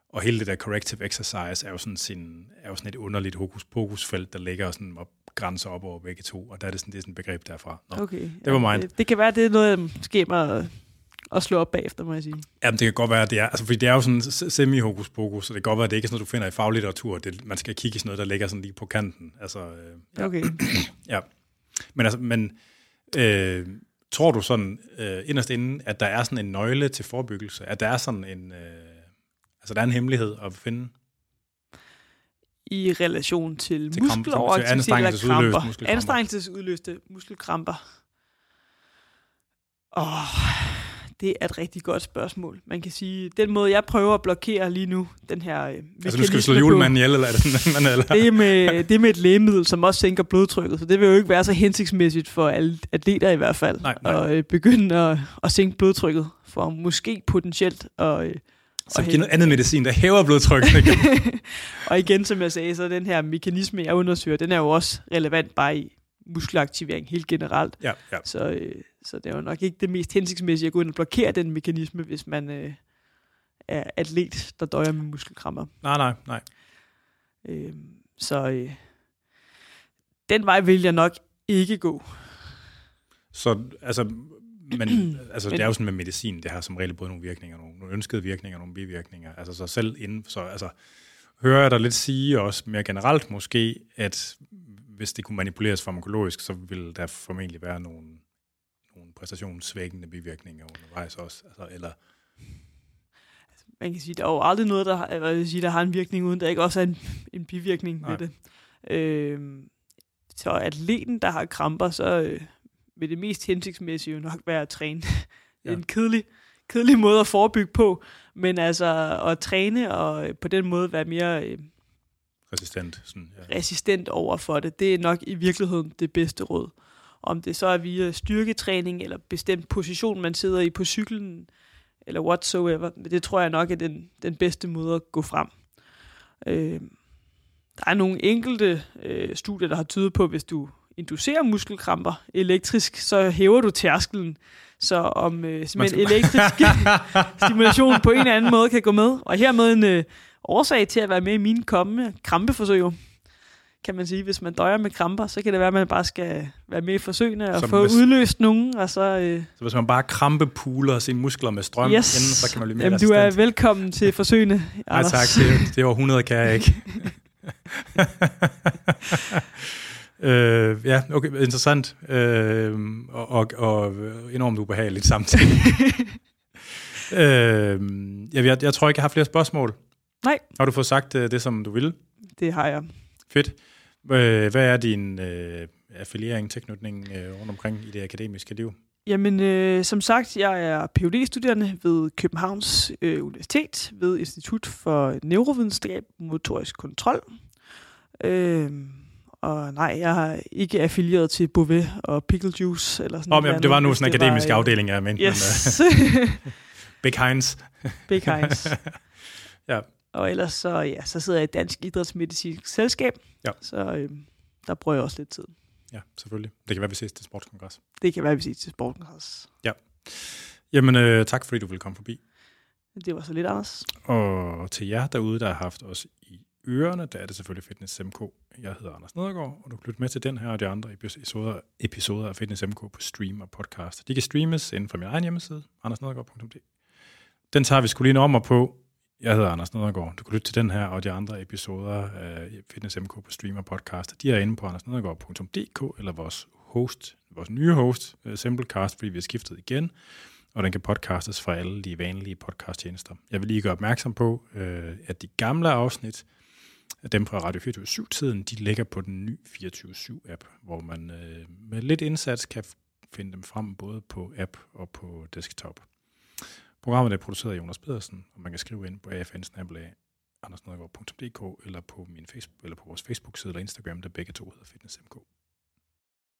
Speaker 1: og hele det der corrective exercise er jo sådan, sin, er jo sådan et underligt hokus pokus felt, der ligger sådan og grænser op over begge to, og der er det sådan, det er sådan et begreb derfra. Nå.
Speaker 2: Okay.
Speaker 1: Det var mine.
Speaker 2: Det, det kan være, det er noget, måske mig at slå op bagefter, må jeg sige.
Speaker 1: Jamen, det kan godt være, at det er, altså, fordi det er jo sådan semi-hokus pokus, så det kan godt være, at det ikke er sådan noget, du finder i faglitteratur. Det, man skal kigge i sådan noget, der ligger sådan lige på kanten. Altså, øh, ja.
Speaker 2: Okay.
Speaker 1: Ja, men, altså, men øh, tror du sådan øh, inderst inde, at der er sådan en nøgle til forebyggelse? At der er sådan en, øh, altså der er en hemmelighed at finde?
Speaker 2: I relation til,
Speaker 1: Til
Speaker 2: muskeloveraktivitet
Speaker 1: til
Speaker 2: eller kramper. Anstrengelsesudløste muskelkramper. Åh, det er et rigtig godt spørgsmål. Man kan sige, den måde, jeg prøver at blokere lige nu, den her øh,
Speaker 1: Altså nu skal vi slå julemanden ihjel, eller er det man, eller?
Speaker 2: det er, med, det er med et lægemiddel, som også sænker blodtrykket, så det vil jo ikke være så hensigtsmæssigt for alle atleter i hvert fald,
Speaker 1: Nej, nej.
Speaker 2: at øh, begynde at, at sænke blodtrykket, for måske potentielt at... Øh,
Speaker 1: Så
Speaker 2: og
Speaker 1: giv noget andet medicin, der hæver blodtrykket. Ikke?
Speaker 2: og igen, som jeg sagde, så den her mekanisme, jeg undersøger, den er jo også relevant bare i muskelaktivering helt generelt.
Speaker 1: ja, ja.
Speaker 2: Så, øh, så det er jo nok ikke det mest hensigtsmæssige at gå ind og blokere den mekanisme, hvis man øh, er atlet, der døjer med muskelkramper.
Speaker 1: Nej, nej, nej.
Speaker 2: Øh, så øh, den vej vil jeg nok ikke gå.
Speaker 1: Så altså, men, altså det er jo sådan med medicin, det har som regel både nogle virkninger, nogle, nogle ønskede virkninger, nogle bivirkninger. Altså så selv inden, så altså, hører jeg dig lidt sige også mere generelt måske, at hvis det kunne manipuleres farmakologisk, så ville der formentlig være nogle, nogle præstationssvækkende bivirkninger undervejs også. Altså, eller,
Speaker 2: Man kan sige, der er jo aldrig noget, der har, eller jeg vil sige, der har en virkning, uden der ikke også er en, en bivirkning
Speaker 1: Nej.
Speaker 2: ved det. Øh, så atleten, der har kramper, så øh, vil det mest hensigtsmæssige jo nok være at træne. Det
Speaker 1: Ja.
Speaker 2: en kedelig, kedelig måde at forebygge på, men altså at træne og øh, på den måde være mere øh,
Speaker 1: resistent. Sådan, ja.
Speaker 2: resistent over for det, det er nok i virkeligheden det bedste råd. Om det så er via styrketræning eller bestemt position, man sidder i på cyklen, eller whatsoever, men det tror jeg nok er den, den bedste måde at gå frem. Øh, der er nogle enkelte øh, studier, der har tydet på, hvis du inducerer muskelkramper elektrisk, så hæver du tærskelen. Så om øh, simpelthen elektrisk stimulation på en eller anden måde kan gå med. Og hermed en øh, årsag til at være med i mine kommende krampeforsøg. Kan man sige, hvis man døjer med kramper, så kan det være, at man bare skal være med i forsøgene og
Speaker 1: Så
Speaker 2: få
Speaker 1: hvis-
Speaker 2: udløst nogen, og så... Øh,
Speaker 1: Så hvis man bare krampepuler sine muskler med strøm,
Speaker 2: yes,
Speaker 1: inden, så kan man blive mere
Speaker 2: Jamen, du er velkommen til forsøgene,
Speaker 1: Nej
Speaker 2: Anders.
Speaker 1: tak, det, det er over 100 kan jeg ikke. øh, ja, okay, interessant. Øh, og, og, og enormt ubehageligt samtidig. øh, jeg, jeg, jeg tror ikke, jeg har flere spørgsmål.
Speaker 2: Nej.
Speaker 1: Har du fået sagt øh, det, som du ville?
Speaker 2: Det har jeg.
Speaker 1: Fedt. Øh, hvad er din øh, affiliering, tilknytning øh, rundt omkring i det akademiske liv?
Speaker 2: Jamen, øh, som sagt, jeg er phd studerende ved Københavns øh, Universitet ved Institut for Neurovidenskab Motorisk Kontrol. Øh, og nej, jeg er ikke affilieret til Beauvais og Pickle Juice eller sådan
Speaker 1: Om,
Speaker 2: noget.
Speaker 1: ja, det var nu sådan en
Speaker 2: det var,
Speaker 1: akademisk
Speaker 2: øh,
Speaker 1: afdeling, jeg mente.
Speaker 2: Yes,
Speaker 1: Men, uh, Big Heinz.
Speaker 2: Big Heinz.
Speaker 1: Ja.
Speaker 2: Og ellers så, ja, så sidder jeg i Dansk Idrætsmedicinsk Selskab,
Speaker 1: Ja.
Speaker 2: så øh, der bruger jeg også lidt tid.
Speaker 1: Ja, selvfølgelig. Det kan være, vi ses til sportskongres.
Speaker 2: Det kan være, vi ses til sporten også.
Speaker 1: Jamen, øh, tak fordi du ville komme forbi.
Speaker 2: Det var så lidt, Anders.
Speaker 1: Og til jer derude, der har haft os i ørerne, der er det selvfølgelig Fitness MK. Jeg hedder Anders Nedergaard, og du kan lytte med til den her og de andre episoder, episoder af Fitness MK på stream og podcast. De kan streames inden for min egen hjemmeside, andersnedergaard.dk. Den tager vi skulle lige om og på. Jeg hedder Anders Nedergaard. Du kan lytte til den her og de andre episoder af Fitness MK på stream og podcast. De er inde på andersnedergaard.dk eller vores host, vores nye host, øh, Simplecast, fordi vi har skiftet igen og den kan podcastes fra alle de vanlige podcasttjenester. Jeg vil lige gøre opmærksom på, øh, at de gamle afsnit, dem fra Radio 24-7-tiden, de ligger på den nye 24-7-app, hvor man øh, med lidt indsats kan finde dem frem både på app og på desktop. Programmet er produceret af Jonas Pedersen, og man kan skrive ind på afn eller på, min Facebook, eller på vores Facebook-side eller Instagram, der begge to hedder FitnessMK.